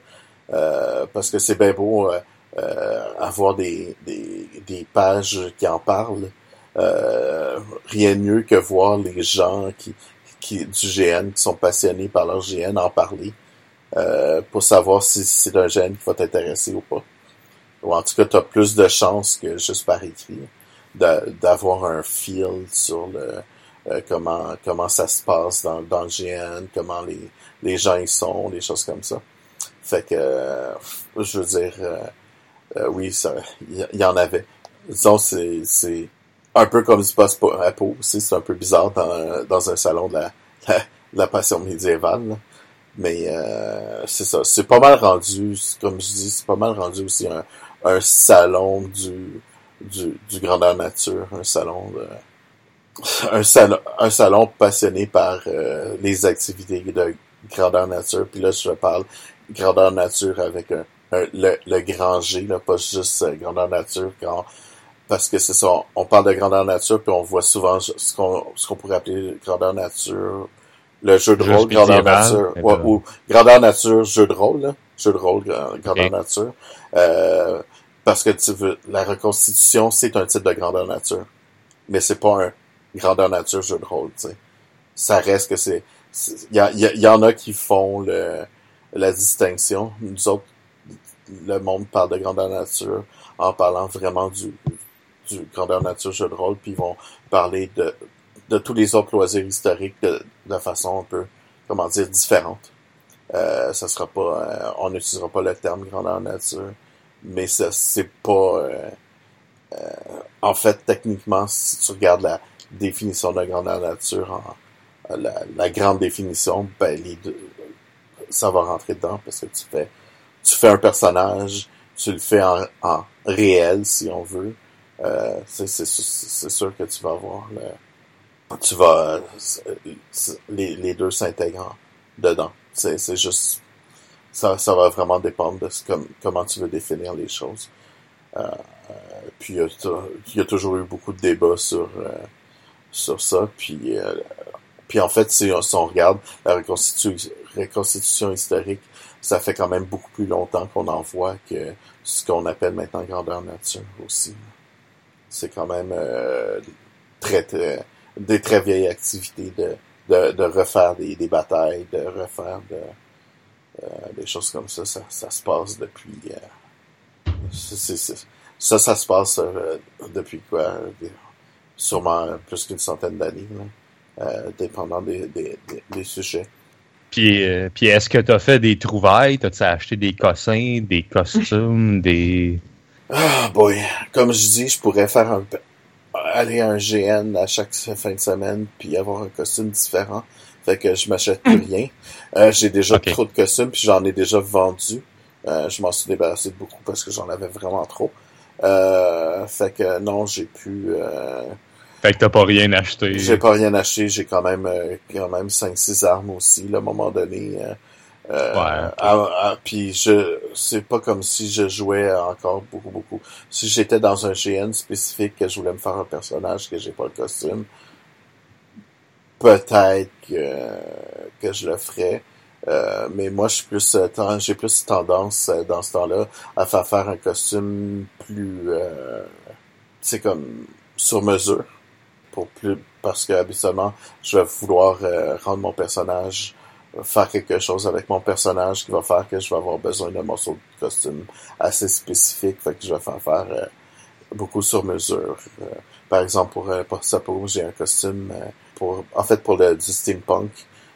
Euh, parce que c'est bien beau euh, avoir des, des, des, pages qui en parlent. rien de mieux que voir les gens qui, qui du GN qui sont passionnés par leur GN en parler. pour savoir si c'est un GN qui va t'intéresser ou pas ou en tout cas, tu as plus de chances que juste par écrit d'avoir un feel sur le euh, comment comment ça se passe dans, dans le GN, comment les, les gens y sont, des choses comme ça. Fait que, euh, je veux dire, euh, oui, il y, en avait. Disons, c'est un peu comme du post peau aussi, c'est un peu bizarre dans, dans un salon de la, la, passion médiévale. Mais c'est ça, c'est pas mal rendu, comme je dis, c'est pas mal rendu aussi un, un salon du, du, du grandeur nature, un salon de, <laughs> un salon, un salon passionné par euh, les activités de grandeur nature. Puis là, je parle grandeur nature avec un, le, le, grand G, là, pas juste euh, grandeur nature, quand, parce que c'est ça, on, parle de grandeur nature, puis on voit souvent ce qu'on ce qu'on pourrait appeler grandeur nature, le jeu de rôle grandeur nature, ou grandeur nature jeu de rôle, là, jeu de rôle grandeur nature. Euh, parce que tu veux, la reconstitution, c'est un type de grandeur nature. Mais c'est pas un grandeur nature jeu de rôle, tu sais. Ça reste que c'est, il y, y, en a qui font le, la distinction. Nous autres, le monde parle de grandeur nature en parlant vraiment du, du grandeur nature jeu de rôle, puis ils vont parler de, de tous les autres loisirs historiques de, de façon un peu, comment dire, différente. Euh, ça sera pas, euh, on n'utilisera pas le terme grandeur nature mais ça c'est pas euh, euh, en fait techniquement si tu regardes la définition de la grandeur nature en, la, grande définition ben les deux, ça va rentrer dedans parce que tu fais tu fais un personnage tu le fais en, en réel si on veut. Euh, c'est sûr que tu vas avoir le, tu vas les, les deux s'intègrent dedans. C'est juste ça, ça va vraiment dépendre de ce, comment tu veux définir les choses. Euh, euh puis il y, a toujours eu beaucoup de débats sur euh, sur ça. Puis euh, puis en fait, si, on regarde la reconstitution, reconstitution historique, ça fait quand même beaucoup plus longtemps qu'on en voit que ce qu'on appelle maintenant grandeur nature aussi. C'est quand même très, très des très vieilles activités de, de, de refaire des, des batailles, de refaire de euh, des choses comme ça, ça, ça se passe depuis... Euh, ça, ça se passe euh, depuis quoi? sûrement plus qu'une centaine d'années, dépendant des, des, des, sujets. Puis, puis est-ce que tu as fait des trouvailles? T'as-tu acheté des cossins, des costumes, <laughs> des... Ah, boy. Comme je dis, je pourrais faire un... aller à un GN à chaque fin de semaine puis avoir un costume différent. Fait que je m'achète plus rien. Euh, j'ai déjà trop de costumes, puis j'en ai déjà vendu. Euh, je m'en suis débarrassé de beaucoup parce que j'en avais vraiment trop. Euh, fait que non, j'ai plus. Euh, fait que t'as pas rien acheté. J'ai pas rien acheté. J'ai quand même euh, quand même 5-6 armes aussi, là, à un moment donné. ouais. puis je c'est pas comme si je jouais encore beaucoup beaucoup. Si j'étais dans un GN spécifique que je voulais me faire un personnage que j'ai pas le costume, peut-être que, que je le ferais. Euh, mais moi, je suis plus euh, j'ai plus tendance euh, dans ce temps-là à faire faire un costume plus, c'est comme sur mesure, pour plus parce que habituellement, je vais vouloir rendre mon personnage faire quelque chose avec mon personnage qui va faire que je vais avoir besoin d'un morceau de costume assez spécifique, fait que je vais faire faire beaucoup sur mesure. par exemple, pour, pour Sapo, j'ai un costume pour, en fait, pour le, du steampunk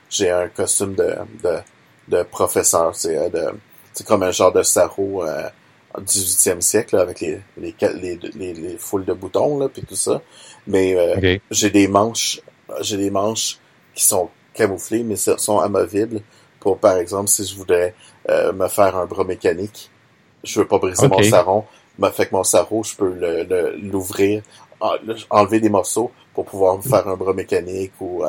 j'ai un costume de, de, de professeur. C'est euh, de c'est comme un genre de sarrau euh, du 18e siècle avec les les, les, les, foules de boutons là puis tout ça. Mais euh, j'ai des manches j'ai des manches qui sont camouflées mais sont amovibles pour par exemple si je voudrais euh, me faire un bras mécanique, je veux pas briser mon sarron, mais fait que mon sarrau, je peux l'ouvrir, enlever des morceaux pour pouvoir faire un bras mécanique ou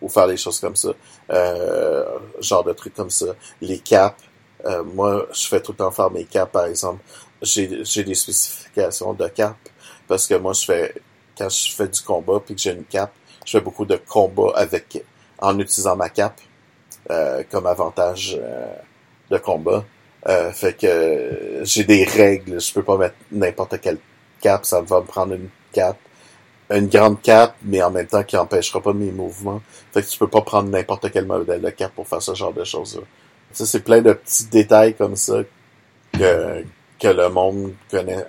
ou faire des choses comme ça. Euh, genre de trucs comme ça. Les caps, euh, moi, je fais tout le temps faire mes caps, par exemple. J'ai, j'ai des spécifications de cap parce que moi, je fais quand je fais du combat puis que j'ai une cape, je fais beaucoup de combats avec en utilisant ma cape euh, comme avantage euh, de combat. Euh, fait que j'ai des règles, je peux pas mettre n'importe quelle cap, ça va me prendre une cape une grande cape, mais en même temps qui empêchera pas mes mouvements. Fait que tu peux pas prendre n'importe quel modèle de cape pour faire ce genre de choses-là. Ça, c'est plein de petits détails comme ça que, que le monde connaît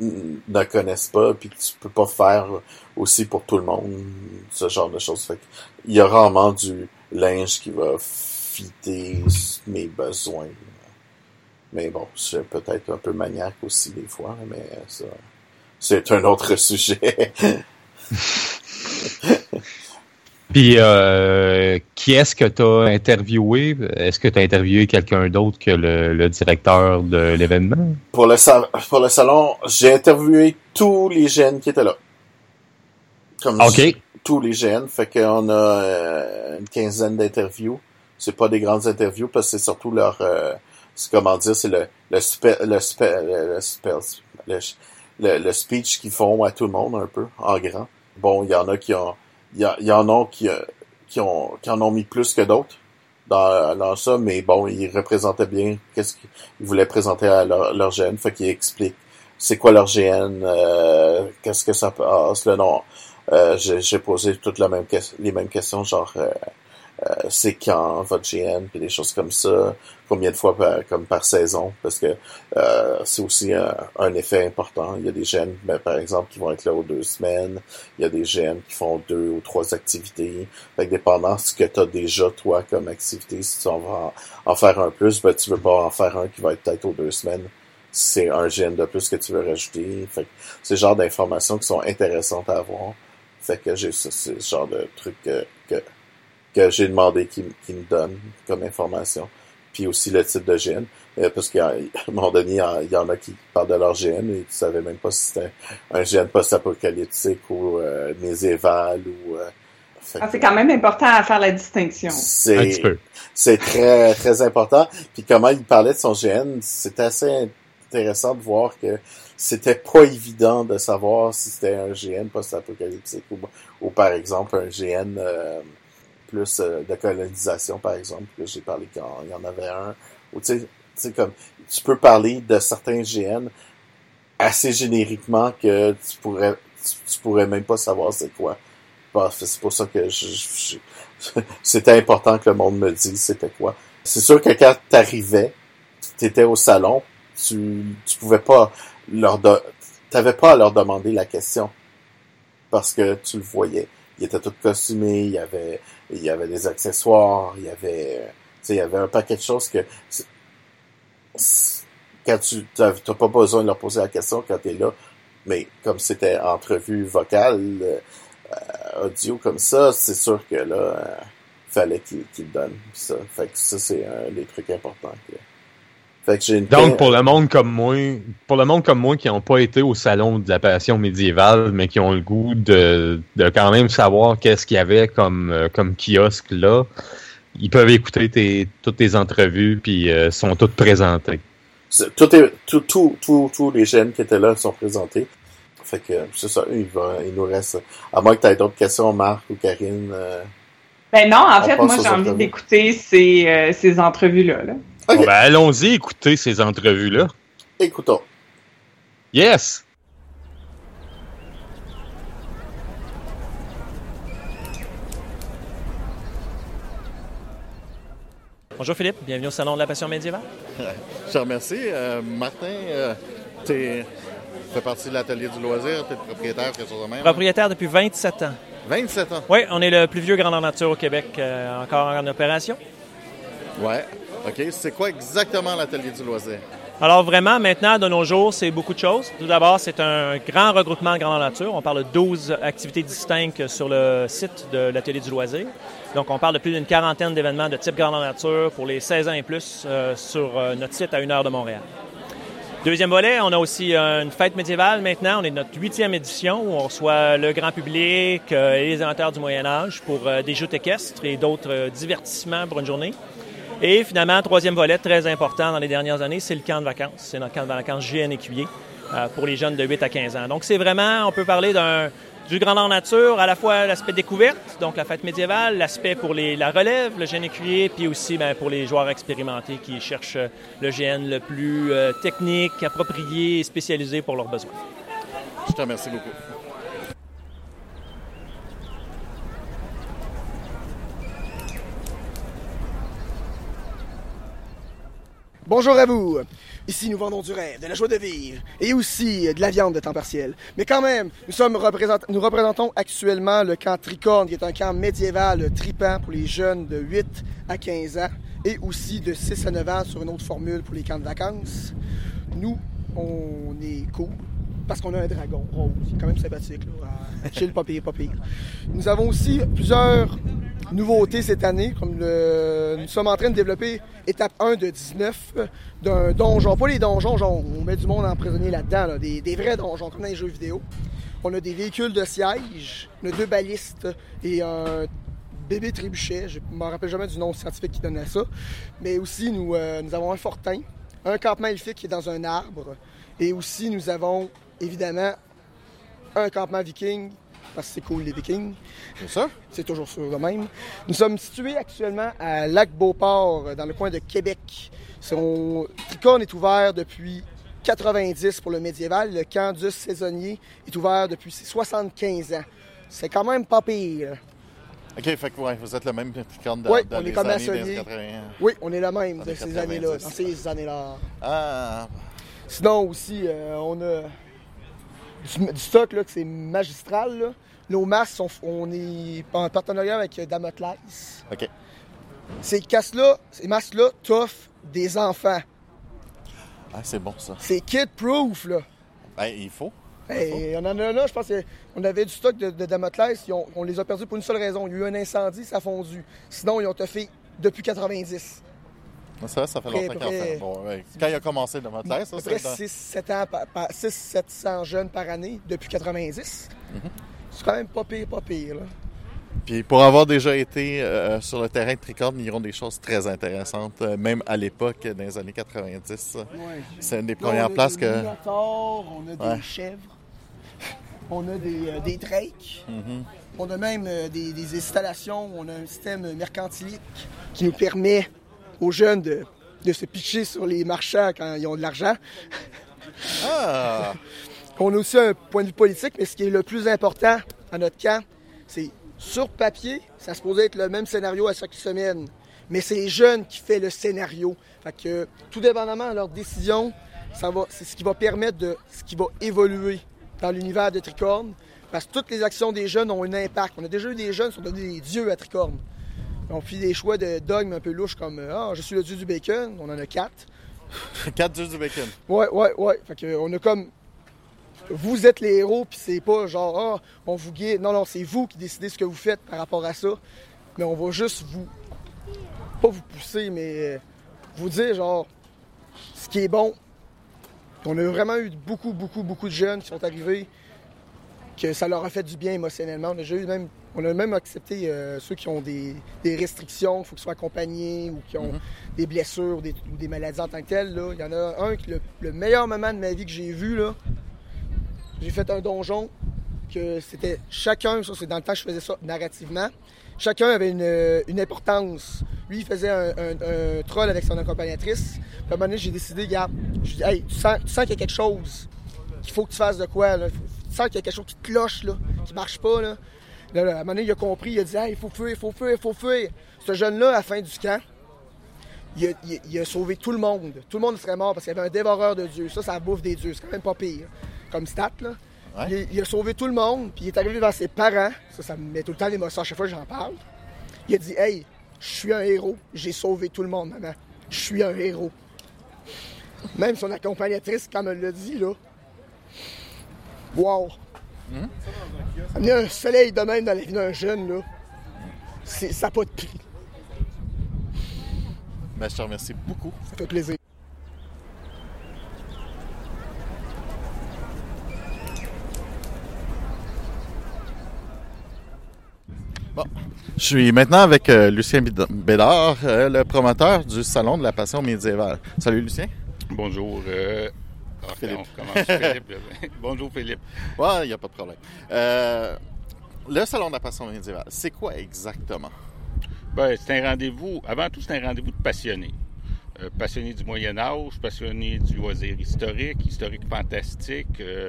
ne connaissent pas, puis que tu peux pas faire aussi pour tout le monde, ce genre de choses. Fait il y a rarement du linge qui va fitter mes besoins. Mais bon, c'est peut-être un peu maniaque aussi des fois, mais ça c'est un autre <laughs> sujet. <laughs> Puis, euh, qui est-ce que tu as interviewé? Est-ce que tu as interviewé quelqu'un d'autre que le, directeur de l'événement? Pour le, pour le salon, j'ai interviewé tous les jeunes qui étaient là. Comme OK. tous les jeunes. Fait qu'on a euh, une quinzaine d'interviews. C'est pas des grandes interviews parce que c'est surtout leur... Euh, comment dire, c'est le, le, super, le, le, le, le, speech qu'ils font à tout le monde un peu, en grand. Bon, il y en a qui ont, il y, en a qui, euh, qui ont, qui en ont mis plus que d'autres dans, dans ça, mais bon, ils représentaient bien qu'est-ce qu'ils voulaient présenter à leur, leur GN, fait qu'ils expliquent c'est quoi leur GN, euh, qu'est-ce que ça passe, le nom. Euh, j'ai posé toutes les mêmes questions, genre euh, euh, c'est quand votre GN, puis des choses comme ça, combien de fois par, comme par saison, parce que euh, c'est aussi un, effet important. Il y a des GN, ben, par exemple, qui vont être là aux deux semaines. Il y a des GN qui font deux ou trois activités. Fait que dépendant de ce que tu as déjà, toi, comme activité, si tu en vas en, faire un plus, ben, tu veux pas en faire un qui va être peut-être aux deux semaines. C'est un GN de plus que tu veux rajouter. Fait que c'est le genre d'informations qui sont intéressantes à avoir. Fait que j'ai ce, genre de truc que que j'ai demandé qu'il me donne comme information. Puis aussi le type de gène. Euh, parce qu'à un moment donné, il y en a qui parlent de leur gène et tu savais même pas si c'était un gène post-apocalyptique ou euh, méséval ou... Euh, ah, c'est quand même important à faire la distinction. C'est très très important. Puis comment il parlait de son gène, c'était assez intéressant de voir que c'était pas évident de savoir si c'était un GN post-apocalyptique ou, ou par exemple un GN euh, plus euh, de colonisation, par exemple, que j'ai parlé quand il y en avait un. Ou tu sais, comme tu peux parler de certains GN assez génériquement que tu pourrais tu, pourrais même pas savoir c'est quoi. C'est pour ça que je, <laughs> c'était important que le monde me dise c'était quoi. C'est sûr que quand t'arrivais, t'étais au salon, tu, tu pouvais pas leur t'avais pas à leur demander la question parce que tu le voyais. Il était tout costumé, il y avait il y avait des accessoires, il y avait, il y avait un paquet de choses que quand tu n'as pas besoin de leur poser la question quand tu es là, mais comme c'était entrevue vocale, euh, audio comme ça, c'est sûr que là, fallait qu'il le donne. Ça. Fait que ça, c'est un des trucs importants. Donc, pour le monde comme moi, pour le monde comme moi qui n'ont pas été au salon de la passion médiévale, mais qui ont le goût de, de quand même savoir qu'est-ce qu'il y avait comme, euh, comme kiosque là, ils peuvent écouter tes, toutes tes entrevues, puis euh, sont toutes présentées. Tout est, tout, tout, tous les jeunes qui étaient là sont présentés. Fait que c'est ça, il, va, il nous reste. À moins que tu aies d'autres questions, Marc ou Karine. Euh, ben non, en fait, moi j'ai envie d'écouter ces, ces entrevues-là. Là. Ben, allons-y écouter ces entrevues-là. Écoutons. Yes! Bonjour Philippe, bienvenue au Salon de la Passion médiévale. Je te remercie. Euh, Martin, euh, tu fais partie de l'atelier du loisir, tu es propriétaire, quelque chose de même? Propriétaire depuis 27 ans. 27 ans? Oui, on est le plus vieux grand nature au Québec euh, encore en opération. Ouais. OK? C'est quoi exactement l'atelier du loisir? Alors vraiment, maintenant, de nos jours, c'est beaucoup de choses. Tout d'abord, c'est un grand regroupement de grande nature. On parle de 12 activités distinctes sur le site de l'atelier du loisir. Donc, on parle de plus d'une quarantaine d'événements de type grande nature pour les 16 ans et plus euh, sur euh, notre site à une heure de Montréal. Deuxième volet, on a aussi une fête médiévale maintenant. On est notre huitième édition où on reçoit le grand public euh, et les amateurs du Moyen Âge pour des jeux équestres et d'autres divertissements pour une journée. Et finalement, troisième volet très important dans les dernières années, c'est le camp de vacances. C'est notre camp de vacances GN Écuyer euh, pour les jeunes de 8 à 15 ans. Donc c'est vraiment, on peut parler d'un du grandeur nature, à la fois l'aspect découverte, donc la fête médiévale, l'aspect pour les, la relève, le GN écuyer, puis aussi ben, pour les joueurs expérimentés qui cherchent le GN le plus euh, technique, approprié et spécialisé pour leurs besoins. Je te remercie beaucoup. Bonjour à vous. Ici, nous vendons du rêve, de la joie de vivre et aussi de la viande de temps partiel. Mais quand même, nous représentons actuellement le camp Tricorne, qui est un camp médiéval tripant pour les jeunes de 8 à 15 ans et aussi de 6 à 9 ans sur une autre formule pour les camps de vacances. Nous, on est cool parce qu'on a un dragon rose, quand même sympathique, là, chill, pas pire. Nous avons aussi plusieurs nouveauté cette année, comme nous sommes en train de développer étape 1 de 19 d'un donjon. Pas les donjons, genre on met du monde emprisonné là-dedans, des, vrais donjons, comme dans les jeux vidéo. On a des véhicules de siège, on a deux balistes et un bébé trébuchet. Je ne me rappelle jamais du nom scientifique qui donnait ça. Mais aussi, nous, euh, nous avons un fortin, un campement elfique qui est dans un arbre. Et aussi, nous avons évidemment un campement viking parce que c'est cool les Vikings. C'est ça? C'est toujours sûr de même. Nous sommes situés actuellement à Lac-Beauport, dans le coin de Québec. Son Tricorne est ouvert depuis 90 pour le médiéval. Le camp du saisonnier est ouvert depuis 75 ans. C'est quand même pas pire. OK, fait que ouais, vous êtes le même Tricorne dans, oui, on est comme années Oui, on est le même de ces années-là, dans ces années-là. Ah. Sinon aussi, euh, on a du, stock, là, que c'est magistral. Là. Nos masques, on est en partenariat avec Damoclès. OK. Ces casques-là, ces masques-là, t'offrent des enfants. Ah, c'est bon, ça. C'est kid-proof, là. Ben, il faut. on en a là, je pense qu'on avait du stock de, de Damoclès, on les a perdus pour une seule raison. Il y a eu un incendie, ça a fondu. Sinon, ils ont fait depuis 90. Ça, ça fait longtemps qu'il fait. Bon, Quand il a commencé de votre ça, c'est 6-700 jeunes par année depuis 90. Mhm. C'est quand même pas pire, pas pire. Là. Puis pour avoir déjà été euh, sur le terrain de tricorne, ils ont des choses très intéressantes, euh, même à l'époque, dans les années 90. C'est une des premières places que. on a des chèvres, <laughs> on a des, euh, des drakes, mhm. on a même des, des, installations, on a un système mercantilique qui nous permet aux jeunes de, se pitcher sur les marchands quand ils ont de l'argent. Ah! On a aussi un point de vue politique, mais ce qui est le plus important à notre camp, c'est sur papier, ça se posait être le même scénario à chaque semaine. Mais c'est les jeunes qui font le scénario. Fait que, tout dépendamment de leur décision, ça va, c'est ce qui va permettre de ce qui va évoluer dans l'univers de Tricorne. Parce que toutes les actions des jeunes ont un impact. On a déjà eu des jeunes qui sont devenus des dieux à Tricorne. On fait des choix de dogmes un peu louches comme Ah, je suis le dieu du bacon. On en a quatre. <laughs> quatre dieux du bacon. Ouais, ouais, ouais. Fait que, on a comme. Vous êtes les héros, puis c'est pas genre Ah, on vous guide. Non, non, c'est vous qui décidez ce que vous faites par rapport à ça. mais on va juste vous. Pas vous pousser, mais euh, vous dire, genre, ce qui est bon. On a vraiment eu beaucoup, beaucoup, beaucoup de jeunes qui sont arrivés, que ça leur a fait du bien émotionnellement. On a eu même, on a même accepté euh, ceux qui ont des, restrictions, il faut qu'ils soient accompagnés ou qui ont mhm. des blessures ou des, maladies en tant que telles. Là. Il y en a un qui, le, le meilleur moment de ma vie que j'ai vu, là, j'ai fait un donjon que c'était chacun, ça c'est dans le temps que je faisais ça narrativement, chacun avait une, importance. Lui, il faisait un, troll avec son accompagnatrice. Puis à un moment donné, j'ai décidé, regarde, je dis, hey, tu sens, qu'il y a quelque chose, qu'il faut que tu fasses de quoi, là. Tu sens qu'il y a quelque chose qui te cloche, là, qui marche pas, là. À un moment donné, il a compris, il a dit, hey, il faut fuir, il faut fuir, il faut fuir. Ce jeune-là, à la fin du camp, il a, sauvé tout le monde. Tout le monde serait mort parce qu'il y avait un dévoreur de Dieu. Ça, ça bouffe des dieux. C'est quand même pas pire comme stat, là. Il, a sauvé tout le monde, puis il est arrivé vers ses parents. Ça, ça me met tout le temps l'émotion à chaque fois que j'en parle. Il a dit Hey, je suis un héros, j'ai sauvé tout le monde, maman. Je suis un héros. Même son accompagnatrice, comme elle l'a dit, là. Wow! Hum? Amener un soleil de même dans la vie d'un jeune, là, ça n'a pas de prix. Ben, je te remercie beaucoup. Ça fait plaisir. Bon. Je suis maintenant avec euh, Lucien Bédard, euh, le promoteur du Salon de la Passion médiévale. Salut Lucien. Bonjour. Euh, Philippe. Philippe. <laughs> Bonjour Philippe. Ouais, il n'y a pas de problème. le Salon de la Passion médiévale, c'est quoi exactement? Ben, c'est un rendez-vous, avant tout, c'est un rendez-vous de passionnés. Euh, passionné du Moyen Âge, passionné du loisir historique, historique fantastique. Euh,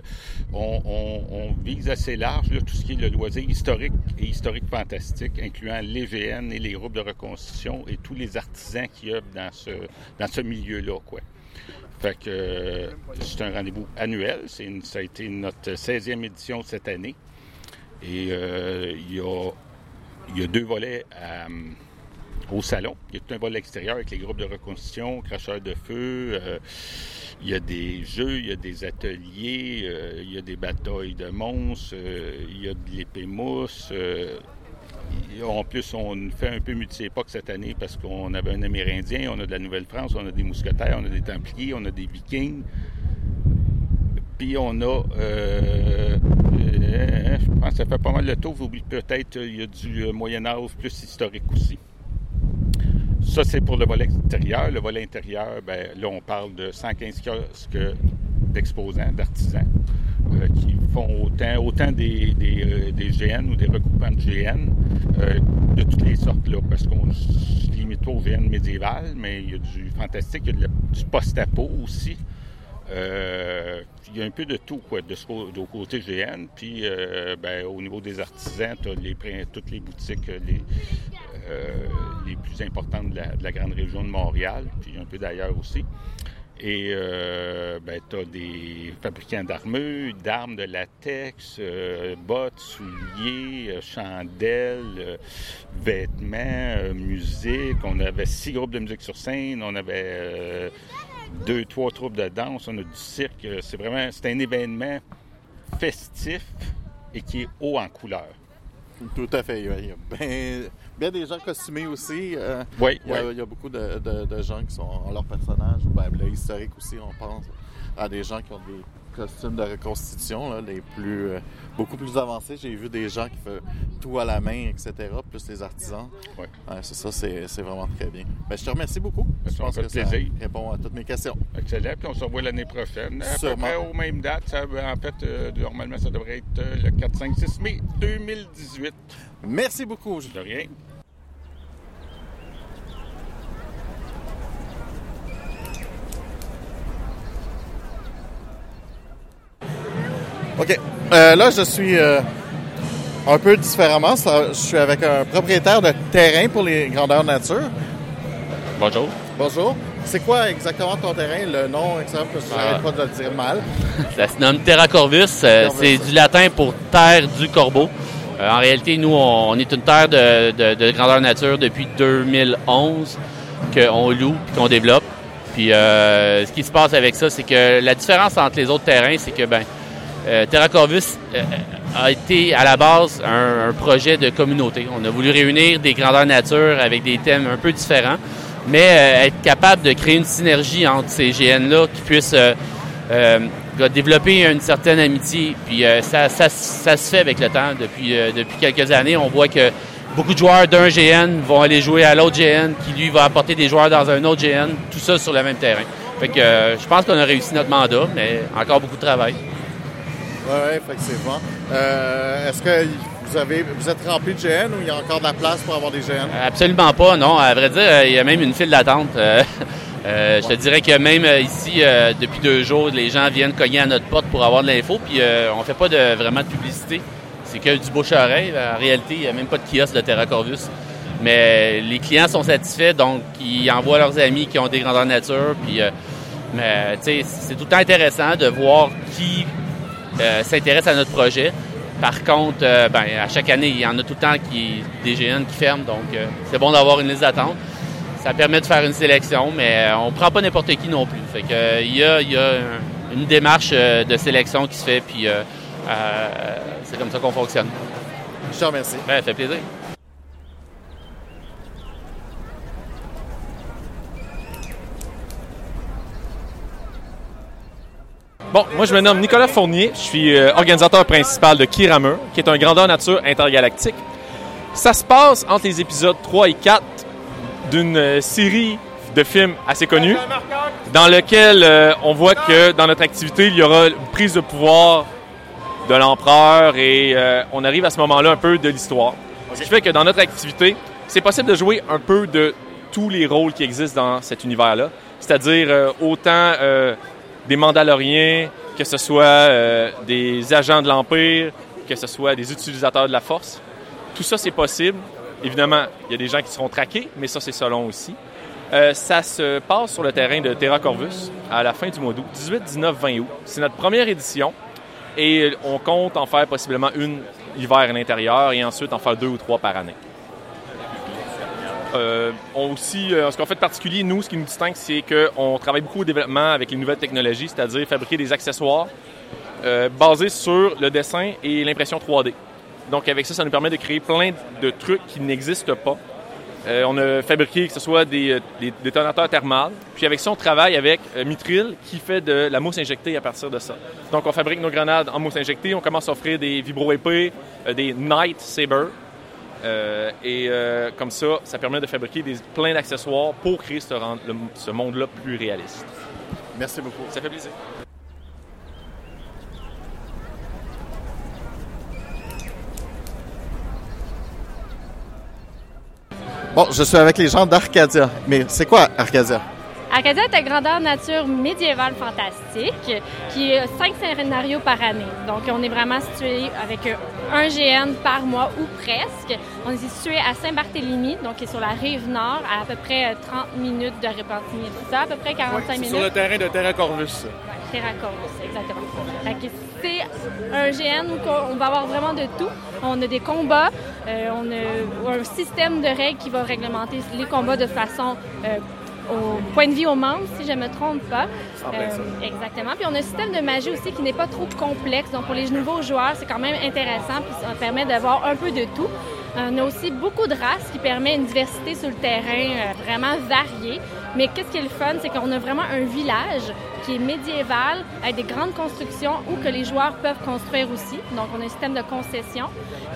on, vise assez large tout ce qui est le loisir historique et historique fantastique, incluant l'EGN et les groupes de reconstitution et tous les artisans qui œuvrent dans ce, dans ce milieu-là. Quoi. Fait que euh, c'est un rendez-vous annuel. C'est ça a été notre 16e édition cette année. Et il y, a, y a deux volets à au salon. Il y a tout un vol extérieur avec les groupes de reconstitution, cracheurs de feu. Euh, il y a des jeux, il y a des ateliers, euh, il y a des batailles de monstres, euh, il y a de l'épée mousse. En plus, on fait un peu multi-époque cette année parce qu'on avait un Amérindien, on a de la Nouvelle-France, on a des mousquetaires, on a des Templiers, on a des Vikings. Puis on a, je pense que ça fait pas mal de tour. Vous oubliez peut-être, il y a du Moyen Âge plus historique aussi. Ça, c'est pour le volet extérieur. Le volet intérieur, ben, là, on parle de 115 kiosques d'exposants, d'artisans, euh, qui font autant, des, euh, GN ou des recoupements de GN, euh, de toutes les sortes, là, parce qu'on se limite pas au GN médiéval, mais il y a du fantastique, il y a du post-apo aussi. il y a un peu de tout quoi, de ce côté GN. Puis ben, au niveau des artisans, tu as toutes les boutiques, les, euh, plus importantes de la, grande région de Montréal, puis un peu d'ailleurs aussi. Et euh, ben, tu as des fabricants d'armures, d'armes de latex, euh, bottes, souliers, chandelles, vêtements, musique. On avait six groupes de musique sur scène, on avait deux, trois troupes de danse, on a du cirque. C'est vraiment, c'est un événement festif et qui est haut en couleur. Tout à fait. Il y a des gens costumés aussi. Euh, oui, il, y a, beaucoup de, gens qui sont en leur personnage. Ben, le historique aussi, on pense à des gens qui ont des costumes de reconstitution, les plus, euh, beaucoup plus avancés. J'ai vu des gens qui font tout à la main, etc., plus les artisans. Oui. c'est ça, c'est, vraiment très bien. Ben, je te remercie beaucoup. Je pense que ça répond à toutes mes questions. Excellent. Puis on se revoit l'année prochaine. À peu près aux mêmes dates. en fait, euh, normalement, ça devrait être euh, le 4, 5, 6 mai 2018. Merci beaucoup. De rien. OK. Euh, là, je suis euh, un peu différemment. je suis avec un propriétaire de terrain pour les grandeurs nature. Bonjour. Bonjour. C'est quoi exactement ton terrain? Le nom, exemple, je ne ah. pas de le dire mal. <laughs> Ça se nomme Terra Corvus. Euh, c'est du latin pour terre du corbeau. en réalité, nous, on, est une terre de, grandeur nature depuis 2011 qu'on loue et qu'on développe. Puis ce qui se passe avec ça, c'est que la différence entre les autres terrains, c'est que ben euh, Terra Corvus, euh, a été à la base un, projet de communauté. On a voulu réunir des grandeurs nature avec des thèmes un peu différents, mais euh, être capable de créer une synergie entre ces GN-là qui puissent euh, développer une certaine amitié. Puis ça, ça, ça, se fait avec le temps. Depuis, depuis quelques années, on voit que beaucoup de joueurs d'un GN vont aller jouer à l'autre GN, qui lui va apporter des joueurs dans un autre GN, tout ça sur le même terrain. Fait que je pense qu'on a réussi notre mandat, mais encore beaucoup de travail. Oui, bon. Euh, est-ce que vous avez vous êtes rempli de GN ou il y a encore de la place pour avoir des GN? Absolument pas, non. À vrai dire, euh, il y a même une file d'attente. Euh, <laughs> je te dirais que même ici, depuis deux jours, les gens viennent cogner à notre porte pour avoir de l'info, puis on fait pas de, vraiment de publicité. C'est que du bouche-oreille. En réalité, il n'y a même pas de kiosque de Terra Corvus. Mais les clients sont satisfaits, donc ils envoient leurs amis qui ont des grandeurs nature. Puis, mais c'est tout le temps intéressant de voir qui euh, s'intéressent à notre projet. Par contre, euh, ben, à chaque année, il y en a tout le temps qui, des GN qui ferment, donc euh, c'est bon d'avoir une liste d'attente. Ça permet de faire une sélection, mais on prend pas n'importe qui non plus. Fait que, il y a, y a une démarche de sélection qui se fait, puis c'est comme ça qu'on fonctionne. Je te remercie. Ben, ça fait plaisir. Bon, moi je me nomme Nicolas Fournier, je suis euh, organisateur principal de Kiramur, qui est un grandeur nature intergalactique. Ça se passe entre les épisodes 3 et 4 d'une euh, série de films assez connus, dans lequel euh, on voit que dans notre activité, il y aura une prise de pouvoir de l'empereur et on arrive à ce moment-là un peu de l'histoire. Ce qui fait que dans notre activité, c'est possible de jouer un peu de tous les rôles qui existent dans cet univers-là, c'est-à-dire autant des Mandaloriens, que ce soit euh, des agents de l'Empire, que ce soit des utilisateurs de la Force. Tout ça, c'est possible. Évidemment, il y a des gens qui seront traqués, mais ça, c'est selon aussi. Euh, ça se passe sur le terrain de Terra Corvus à la fin du mois d'août, 18, 19, 20 août. C'est notre première édition et on compte en faire possiblement une hiver à l'intérieur et ensuite en faire deux ou trois par année. Euh, euh, ce qu'on fait de particulier, nous, ce qui nous distingue, c'est qu'on travaille beaucoup au développement avec les nouvelles technologies, c'est-à-dire fabriquer des accessoires euh, basés sur le dessin et l'impression 3D. Donc, avec ça, ça nous permet de créer plein de trucs qui n'existent pas. on a fabriqué que ce soit des, détonateurs thermales. Puis avec ça, on travaille avec Mitril qui fait de la mousse injectée à partir de ça. Donc on fabrique nos grenades en mousse injectée. On commence à offrir des vibro-épées, des Night Saber, euh, et euh, comme ça, ça permet de fabriquer des, plein d'accessoires pour créer ce, ce monde-là plus réaliste. Merci beaucoup. Ça fait plaisir. Bon, je suis avec les gens d'Arcadia. Mais c'est quoi Arcadia? Arcadia est un grandeur nature médiévale fantastique qui a cinq scénarios par année. Donc, on est vraiment situé avec un GN par mois ou presque. On est situé à Saint-Barthélemy, donc qui est sur la rive nord, à à peu près 30 minutes de Repentigny. C'est ça, à peu près 45 minutes? Sur le terrain de Terra Corvus. Terra Corvus, exactement. C'est un GN où on va avoir vraiment de tout. On a des combats, euh, on a un système de règles qui va réglementer les combats de façon euh, au point de vue aux membres, si je ne me trompe pas. Euh, exactement. Puis on a un système de magie aussi qui n'est pas trop complexe. Donc pour les nouveaux joueurs, c'est quand même intéressant. Puis ça permet d'avoir un peu de tout. On a aussi beaucoup de races qui permet une diversité sur le terrain euh, vraiment variée. Mais qu'est-ce qui est le fun, c'est qu'on a vraiment un village qui est médiéval avec des grandes constructions où que les joueurs peuvent construire aussi. Donc on a un système de concession,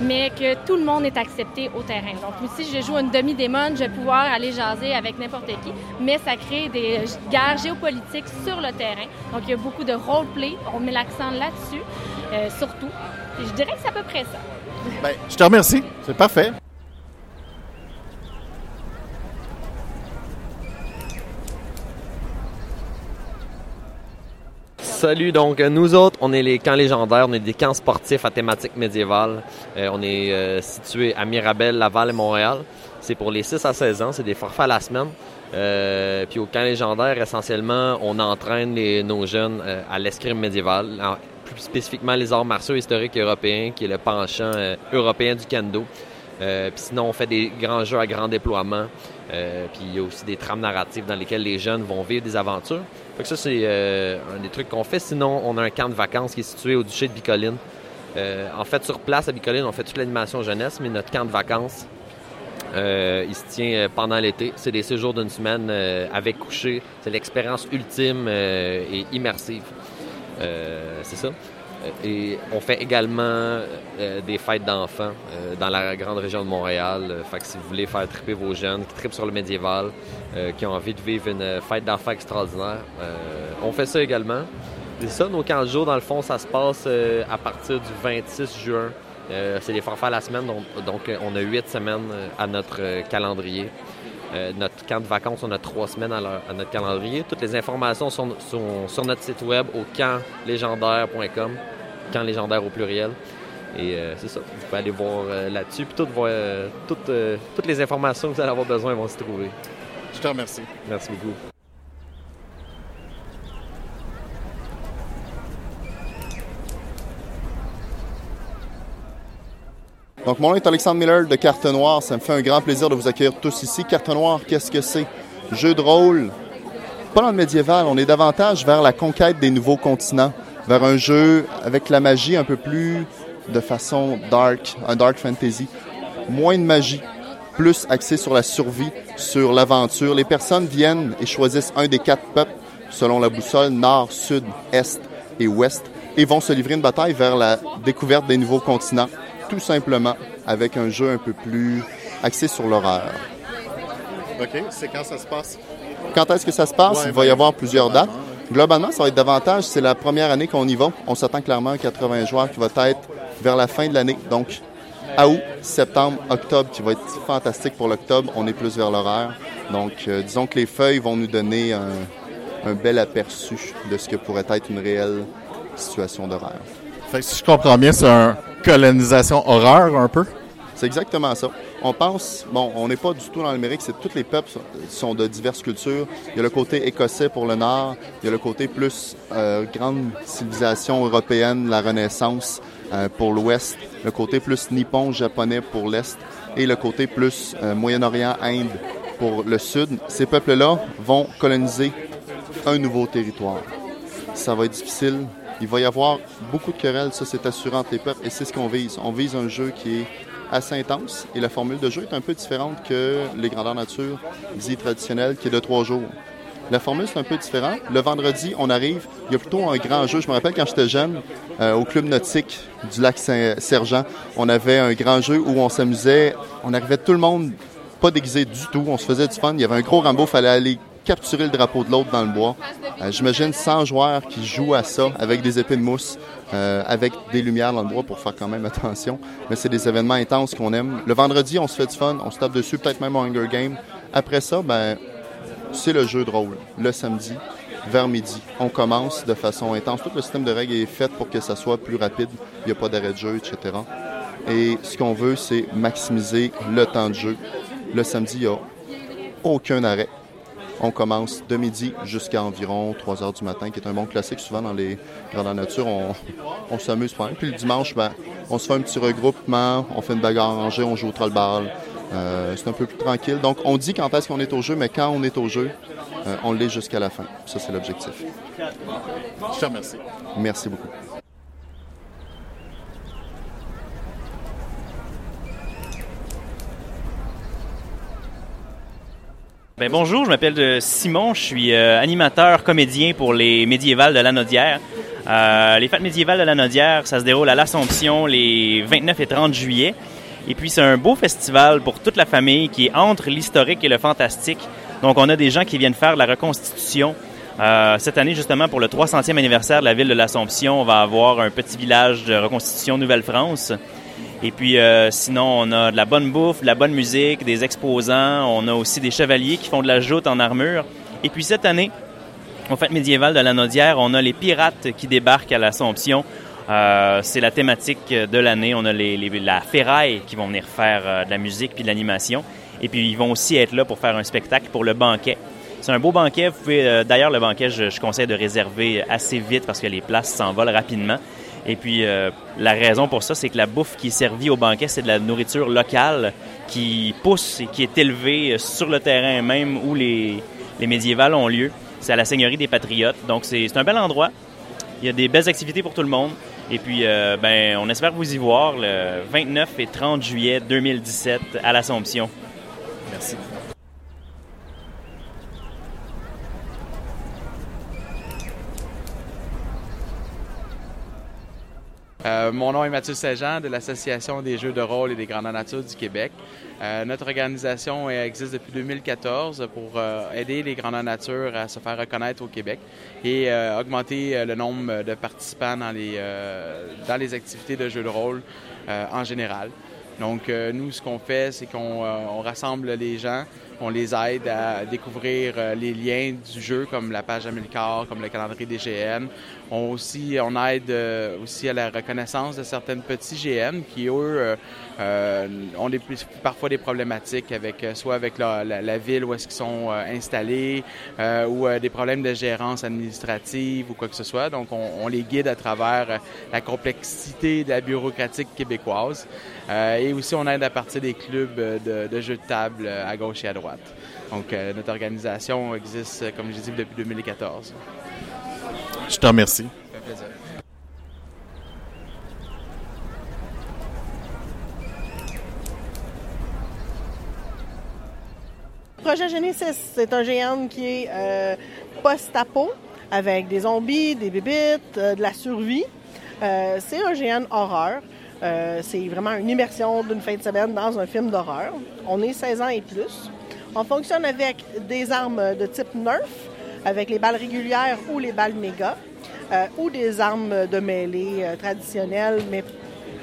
mais que tout le monde est accepté au terrain. Donc si je joue une demi-démon, je vais pouvoir aller jaser avec n'importe qui, mais ça crée des guerres géopolitiques sur le terrain. Donc il y a beaucoup de roleplay, on met l'accent là-dessus, euh, surtout. Et je dirais que c'est à peu près ça. Ben, je te remercie. C'est parfait. Salut, donc nous autres, on est les camps légendaires, on est des camps sportifs à thématique médiévale. Euh, on est euh, situé à Mirabel, Laval et Montréal. C'est pour les 6 à 16 ans, c'est des forfaits à la semaine. Euh, puis au camp légendaire, essentiellement, on entraîne nos jeunes à l'escrime médiéval, plus spécifiquement les arts martiaux historiques européens, qui est le penchant euh, européen du kendo. Euh, puis sinon, on fait des grands jeux à grand déploiement. Euh, puis il y a aussi des trames narratives dans lesquelles les jeunes vont vivre des aventures. Fait que ça, c'est un des trucs qu'on fait. Sinon, on a un camp de vacances qui est situé au Duché de Bicoline. en fait, sur place à Bicoline, on fait toute l'animation jeunesse, mais notre camp de vacances, il se tient pendant l'été. C'est des séjours d'une semaine avec coucher. C'est l'expérience ultime et immersive. c'est ça. Et on fait également euh, des fêtes d'enfants euh, dans la grande région de Montréal. fait que si vous voulez faire triper vos jeunes qui tripent sur le médiéval, euh, qui ont envie de vivre une fête d'enfants extraordinaire, on fait ça également. C'est ça, nos 15 jours, dans le fond, ça se passe à partir du 26 juin. c'est les forfaits à la semaine, donc, donc on a huit semaines à notre calendrier. Euh, notre camp de vacances, on a trois semaines à, notre calendrier. Toutes les informations sont, sur notre site web au camplégendaire.com, camp légendaire au pluriel. Et euh, c'est ça, vous pouvez aller voir euh, là-dessus. Puis toutes les informations que vous allez avoir besoin vont se trouver. Je te remercie. Merci beaucoup. Donc, mon nom est Alexandre Miller de Carte Noire. Ça me fait un grand plaisir de vous accueillir tous ici. Carte Noire, qu'est-ce que c'est? Jeu de rôle. Pas dans le médiéval, on est davantage vers la conquête des nouveaux continents, vers un jeu avec la magie un peu plus de façon dark, un dark fantasy. Moins de magie, plus axé sur la survie, sur l'aventure. Les personnes viennent et choisissent un des quatre peuples selon la boussole nord, sud, est et ouest et vont se livrer une bataille vers la découverte des nouveaux continents tout simplement avec un jeu un peu plus axé sur l'horreur. OK. C'est quand ça se passe? Quand est-ce que ça se passe? Il va y avoir plusieurs dates. Globalement, ça va être davantage. C'est la première année qu'on y va. On s'attend clairement à 80 joueurs qui va être vers la fin de l'année. Donc, à août, septembre, octobre, qui va être fantastique pour l'octobre. On est plus vers l'horreur. Donc, euh, disons que les feuilles vont nous donner un, un bel aperçu de ce que pourrait être une réelle situation d'horreur. Si je comprends bien, c'est un colonisation horreur un peu? C'est exactement ça. On pense, bon, on n'est pas du tout dans l'Amérique, c'est tous les peuples sont de diverses cultures. Il y a le côté écossais pour le nord, il y a le côté plus euh, grande civilisation européenne, la Renaissance euh, pour l'ouest, le côté plus nippon, japonais pour l'est et le côté plus euh, Moyen-Orient, Inde pour le sud. Ces peuples-là vont coloniser un nouveau territoire. Ça va être difficile il va y avoir beaucoup de querelles, ça c'est assurant les peuples, et c'est ce qu'on vise. On vise un jeu qui est assez intense, et la formule de jeu est un peu différente que les grandeurs nature dits traditionnels, qui est de trois jours. La formule, c'est un peu différent. Le vendredi, on arrive, il y a plutôt un grand jeu. Je me rappelle quand j'étais jeune, euh, au club nautique du lac Saint-Sergent, on avait un grand jeu où on s'amusait. On arrivait tout le monde pas déguisé du tout. On se faisait du fun. Il y avait un gros Rambo, fallait aller capturer le drapeau de l'autre dans le bois. Euh, j'imagine 100 joueurs qui jouent à ça avec des épées de mousse, euh, avec des lumières dans le bois pour faire quand même attention. Mais c'est des événements intenses qu'on aime. Le vendredi, on se fait du fun, on se tape dessus, peut-être même un Hunger Game. Après ça, ben, c'est le jeu de rôle. Le samedi, vers midi, on commence de façon intense. Tout le système de règles est fait pour que ça soit plus rapide. Il n'y a pas d'arrêt de jeu, etc. Et ce qu'on veut, c'est maximiser le temps de jeu. Le samedi, il n'y a aucun arrêt. On commence de midi jusqu'à environ 3 heures du matin, qui est un bon classique. Souvent, dans les grandes nature, on, on s'amuse pas. Puis le dimanche, ben, on se fait un petit regroupement, on fait une bagarre rangée, on joue au trollball. Euh, c'est un peu plus tranquille. Donc, on dit quand est-ce qu'on est au jeu, mais quand on est au jeu, euh, on l'est jusqu'à la fin. Ça, c'est l'objectif. Je te remercie. Merci beaucoup. Ben bonjour, je m'appelle euh, Simon, je suis euh, animateur comédien pour les médiévales de la Nodière. Euh, les fêtes médiévales de la Nodière, ça se déroule à l'Assomption les 29 et 30 juillet. Et puis c'est un beau festival pour toute la famille qui est entre l'historique et le fantastique. Donc on a des gens qui viennent faire la reconstitution. cette année, justement, pour le 300e anniversaire de la ville de l'Assomption, on va avoir un petit village de reconstitution Nouvelle-France. Et puis euh, sinon, on a de la bonne bouffe, de la bonne musique, des exposants. On a aussi des chevaliers qui font de la joute en armure. Et puis cette année, en fête médiévale de la Nodière, on a les pirates qui débarquent à l'Assomption. Euh, c'est la thématique de l'année. On a les, la ferraille qui vont venir faire euh, de la musique puis de l'animation. Et puis ils vont aussi être là pour faire un spectacle pour le banquet. C'est un beau banquet. D'ailleurs, le banquet, je, je, conseille de réserver assez vite parce que les places s'envolent rapidement. Et puis, euh, la raison pour ça, c'est que la bouffe qui est servie au banquet, c'est de la nourriture locale qui pousse et qui est élevée sur le terrain même où les, les médiévales ont lieu. C'est à la Seigneurie des Patriotes. Donc, c'est un bel endroit. Il y a des belles activités pour tout le monde. Et puis, ben, on espère vous y voir le 29 et 30 juillet 2017 à l'Assomption. Merci. Euh, mon nom est Mathieu Saint-Jean de l'Association des jeux de rôle et des grandes nature du Québec. Euh, notre organisation existe depuis 2014 pour euh, aider les grandes nature à se faire reconnaître au Québec et augmenter le nombre de participants dans les, dans les activités de jeux de rôle en général. Donc, nous, ce qu'on fait, c'est qu'on rassemble les gens on les aide à découvrir euh, les liens du jeu, comme la page Amilcar, comme le calendrier des GN. On, aussi, on aide euh, aussi à la reconnaissance de certaines petits GN qui, eux, euh, ont des, parfois des problématiques avec soit avec la, ville où est-ce qu'ils sont installés ou des problèmes de gérance administrative ou quoi que ce soit. Donc, on, les guide à travers la complexité de la bureaucratique québécoise. et aussi, on aide à partir des clubs de, de jeux de table à gauche et à droite. Donc, euh, notre organisation existe, euh, comme je dis, depuis 2014. Je te remercie. Ça fait plaisir. Projet Genesis, c'est un géant qui est euh, post-apo avec des zombies, des bébites, de la survie. c'est un géant horreur. c'est vraiment une immersion d'une fin de semaine dans un film d'horreur. On est 16 ans et plus. On fonctionne avec des armes de type Nerf, avec les balles régulières ou les balles méga, euh, ou des armes de mêlée euh, traditionnelles, mais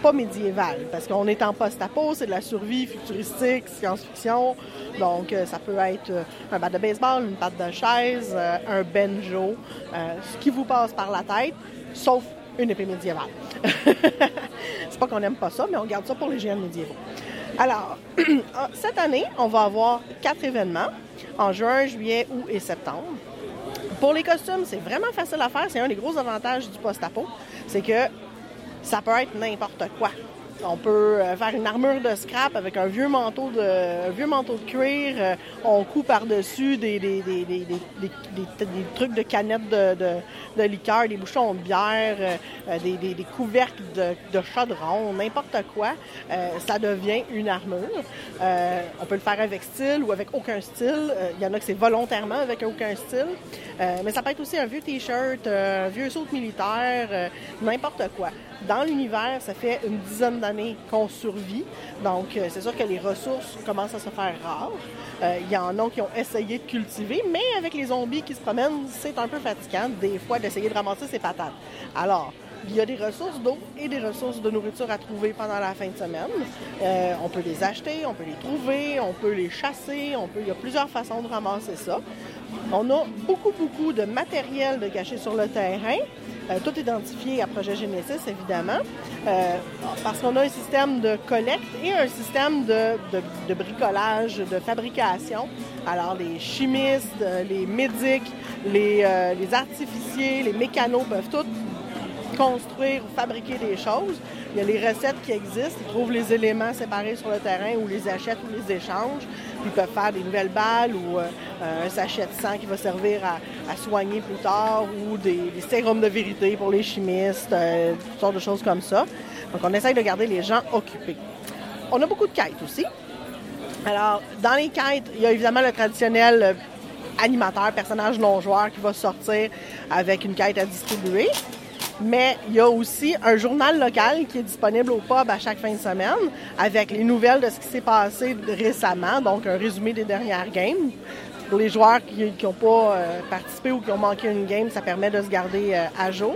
pas médiévales, parce qu'on est en post-apo, c'est de la survie futuristique, science-fiction. Donc, euh, ça peut être un bat de baseball, une patte de chaise, un benjo, ce qui vous passe par la tête, sauf une épée médiévale. <laughs> c'est pas qu'on n'aime pas ça, mais on garde ça pour les géants médiévaux. Alors, <clears throat> ah, cette année, on va avoir quatre événements en juin, juillet, août et septembre. Pour les costumes, c'est vraiment facile à faire. C'est un des gros avantages du post-apo. C'est que ça peut être n'importe quoi. On peut euh, faire une armure de scrap avec un vieux manteau de, vieux manteau de cuir. Euh, on coupe par-dessus des, des, trucs de canettes de, liqueur, des bouchons de bière, euh, des, couvercles de, chaudron, n'importe quoi. ça devient une armure. on peut le faire avec style ou avec aucun style. Il y en a que c'est volontairement avec aucun style. mais ça peut être aussi un vieux t-shirt, un vieux saut militaire, n'importe quoi dans l'univers, ça fait une dizaine d'années qu'on survit. Donc, euh, c'est sûr que les ressources commencent à se faire rares. Euh, il y en a qui ont essayé de cultiver, mais avec les zombies qui se promènent, c'est un peu fatigant des fois d'essayer de ramasser ces patates. Alors, il y a des ressources d'eau et des ressources de nourriture à trouver pendant la fin de semaine. Euh, on peut les acheter, on peut les trouver, on peut les chasser, on peut, il y a plusieurs façons de ramasser ça. On a beaucoup, beaucoup de matériel de cacher sur le terrain. Euh, tout identifié à Projet Genesis, évidemment, euh, parce qu'on a un système de collecte et un système de, bricolage, de fabrication. Alors, les chimistes, les médics, les, les artificiers, les mécanos peuvent tous construire ou fabriquer des choses. Il y a les recettes qui existent. Ils trouvent les éléments séparés sur le terrain ou les achètent ou les échangent. Ils peuvent faire des nouvelles balles ou euh, un sachet de sang qui va servir à, soigner plus tard ou des, sérums de vérité pour les chimistes, euh, toutes sortes de choses comme ça. Donc on essaye de garder les gens occupés. On a beaucoup de quêtes aussi. Alors, dans les quêtes, il y a évidemment le traditionnel euh, animateur, personnage non-joueur qui va sortir avec une quête à distribuer. Mais il y a aussi un journal local qui est disponible au pub à chaque fin de semaine avec les nouvelles de ce qui s'est passé récemment, donc un résumé des dernières games. Pour les joueurs qui n'ont pas euh, participé ou qui ont manqué une game, ça permet de se garder euh, à jour.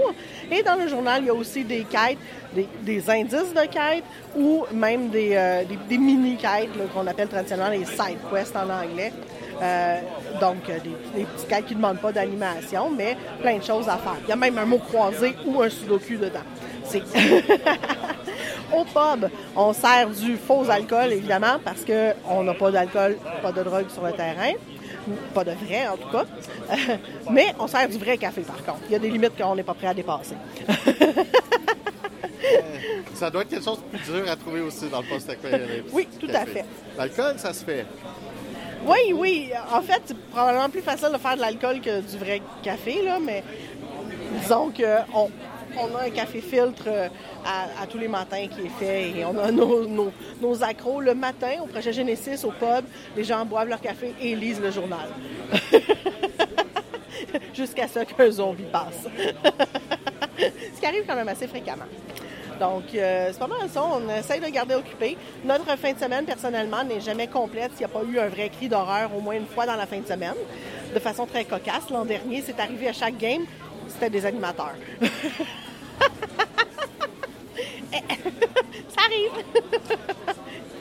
Et dans le journal, il y a aussi des quêtes, des, indices de quêtes ou même des, euh, mini-quêtes qu'on appelle traditionnellement les side quests en anglais. Euh, donc, euh, des, des petits cas qui ne demandent pas d'animation, mais plein de choses à faire. Il y a même un mot croisé ou un sudoku dedans. C'est... <laughs> Au pub, on sert du faux alcool, évidemment, parce qu'on n'a pas d'alcool, pas de drogue sur le terrain. Pas de vrai, en tout cas. <laughs> mais on sert du vrai café, par contre. Il y a des limites qu'on n'est pas prêt à dépasser. ça doit être quelque chose de plus dur à trouver aussi dans le poste Oui, tout à fait. L'alcool, ça se fait. Oui, oui. En fait, c'est probablement plus facile de faire de l'alcool que du vrai café, là, mais disons qu'on on a un café filtre euh, à, tous les matins qui est fait et on a <laughs> nos, nos, accros. Le matin, au projet Genesis, au pub, les gens boivent leur café et lisent le journal. <laughs> Jusqu'à ce qu'un zombie passe. <laughs> ce qui arrive quand même assez fréquemment. Donc, euh, c'est pas mal ça. On essaye de garder occupé. Notre fin de semaine, personnellement, n'est jamais complète s'il n'y a pas eu un vrai cri d'horreur au moins une fois dans la fin de semaine. De façon très cocasse. L'an dernier, c'est arrivé à chaque game. C'était des animateurs. <laughs> ça arrive.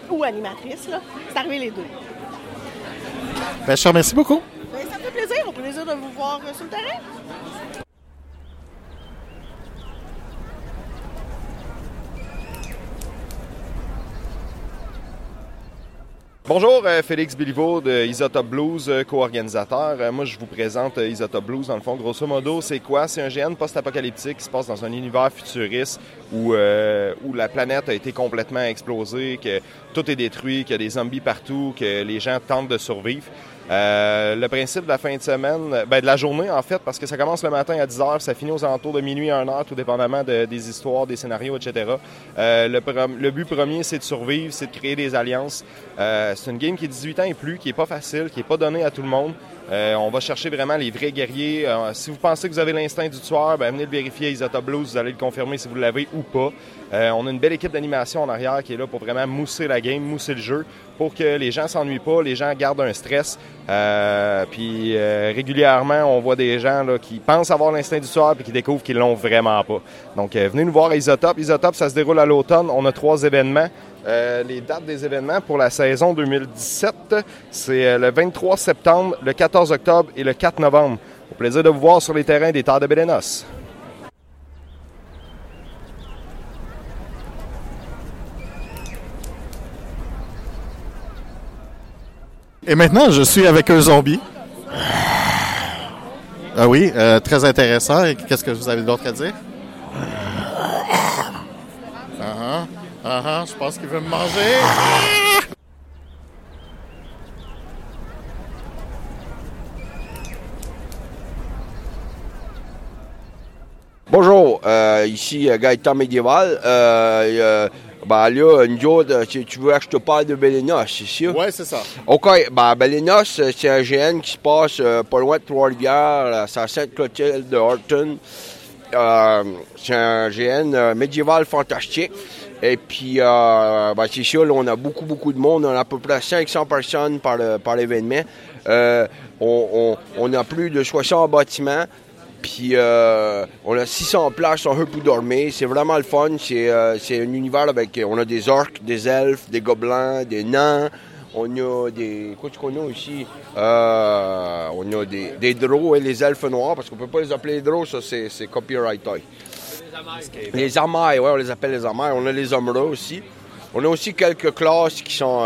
Ou animatrice, là. C'est arrivé les deux. Ben, je te remercie beaucoup. Ben, ça me fait plaisir. Au plaisir de vous voir sur le terrain. Bonjour, euh, Félix Béliveau de Isotope Blues, euh, co-organisateur. Euh, moi, je vous présente Isotope Blues. Dans le fond, grosso modo, c'est quoi? C'est un GN post-apocalyptique qui se passe dans un univers futuriste où, où la planète a été complètement explosée, que tout est détruit, qu'il y a des zombies partout, que les gens tentent de survivre. Euh, le principe de la fin de semaine, ben de la journée en fait, parce que ça commence le matin à 10h, ça finit aux alentours de minuit à 1h, tout dépendamment des histoires, des scénarios, etc. Euh, le, but premier, c'est de survivre, c'est de créer des alliances. Euh, c'est une game qui est 18 ans et plus, qui est pas facile, qui est pas donnée à tout le monde. On va chercher vraiment les vrais guerriers. si vous pensez que vous avez l'instinct du tueur, ben venez le vérifier à Isotop Blues, vous allez le confirmer si vous l'avez ou pas. on a une belle équipe d'animation en arrière qui est là pour vraiment mousser la game, mousser le jeu, pour que les gens s'ennuient pas, les gens gardent un stress. Euh, puis euh, régulièrement, on voit des gens là, qui pensent avoir l'instinct du soir puis qui découvrent qu'ils l'ont vraiment pas. Donc euh, venez nous voir à Isotope. Isotope, ça se déroule à l'automne. On a trois événements. Les dates des événements pour la saison 2017, c'est le 23 septembre, le 14 octobre et le 4 novembre. Au plaisir de vous voir sur les terrains des Terres de Bélénos. Et maintenant, je suis avec un zombie. Ah oui, euh, très intéressant. Qu'est-ce que vous avez d'autre à dire? Ah ah, ah je pense qu'il veut me manger. Bonjour, euh, ici euh, Gaëtan Médiéval. Euh, ben là, nous autres, tu veux que je te parle de Belenos, c'est ça? Oui, c'est ça. OK, ben Belenos, c'est un GN qui se passe euh, pas loin de Trois-Rivières, c'est à Sainte-Clotilde de Horton. Euh, c'est un GN euh, médiéval fantastique. Et puis, ben, c'est ça, là, on a beaucoup, beaucoup de monde. On a à peu près 500 personnes par, l'événement. On, on, a plus de 60 bâtiments. Puis euh, on a 600 places en pour dormir. C'est vraiment le fun. Euh, c'est un univers avec. On a des orques, des elfes, des gobelins, des nains. On a des. Quoi qu'on a aussi? Euh, On a des, des et les elfes noirs, parce qu'on peut pas les appeler les ça c'est copyright. Les amailles, ouais, on les appelle les amailles. On a les omras aussi. On a aussi quelques classes qui sont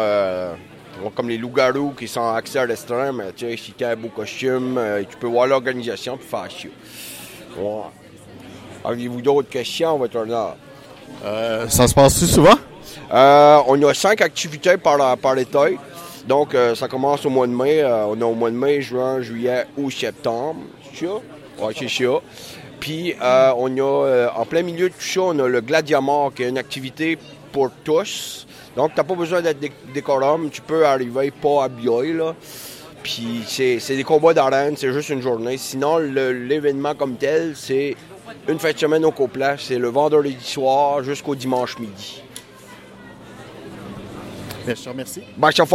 comme les loups-garous qui sont accès restreint, mais tu sais, si tu as un beau costume, euh, tu peux voir l'organisation puis faire ça. Avez-vous d'autres questions, votre honneur? Euh, ça se passe-tu souvent? Euh, on a cinq activités par, par. Donc, ça commence au mois de mai. on a au mois de mai, juin, juillet ou septembre. C'est ça? Oui, c'est ça. Puis, on a, en plein milieu de tout ça, on a le Gladiamor, qui est une activité pour tous. Donc, tu n'as pas besoin d'être décorum. Tu peux arriver pas habillé, là. Puis, c'est des combats d'arène, c'est juste une journée. Sinon, l'événement comme tel, c'est une fin de semaine au complet. C'est le vendredi soir jusqu'au dimanche midi. Bien, je te remercie. Ben, ça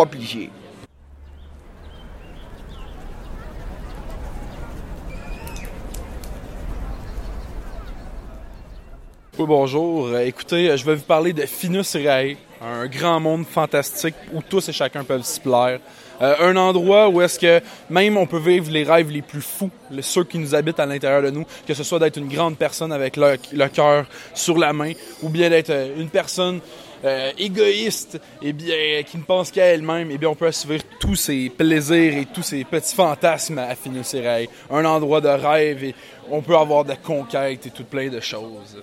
Bonjour. Écoutez, je vais vous parler de Finus Ray un grand monde fantastique où tous et chacun peuvent s'y plaire. Euh, un endroit où est-ce que même on peut vivre les rêves les plus fous, ceux qui nous habitent à l'intérieur de nous, que ce soit d'être une grande personne avec le, cœur sur la main, ou bien d'être euh, une personne euh, égoïste, et bien qui ne pense qu'à elle-même, et bien on peut assouvir tous ses plaisirs et tous ses petits fantasmes à ses rêves. Un endroit de rêve et on peut avoir de conquêtes et tout plein de choses.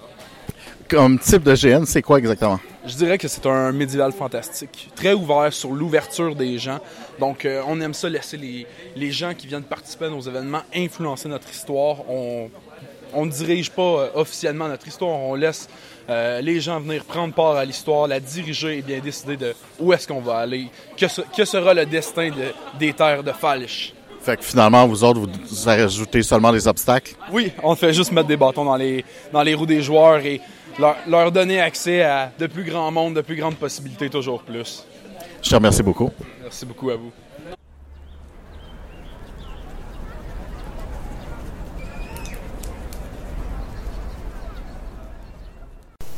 Comme type de GN, c'est quoi exactement? Je dirais que c'est un médiéval fantastique, très ouvert sur l'ouverture des gens. Donc, euh, on aime ça laisser les, les, gens qui viennent participer à nos événements influencer notre histoire. On ne dirige pas euh, officiellement notre histoire, on laisse euh, les gens venir prendre part à l'histoire, la diriger et bien décider de où est-ce qu'on va aller, que, sera le destin des terres de Falch? Fait que finalement, vous autres, vous, ajoutez seulement des obstacles? Oui, on fait juste mettre des bâtons dans les, dans les roues des joueurs et leur, leur donner accès à de plus grands mondes, de plus grandes possibilités, toujours plus. Je te remercie beaucoup. Merci beaucoup à vous.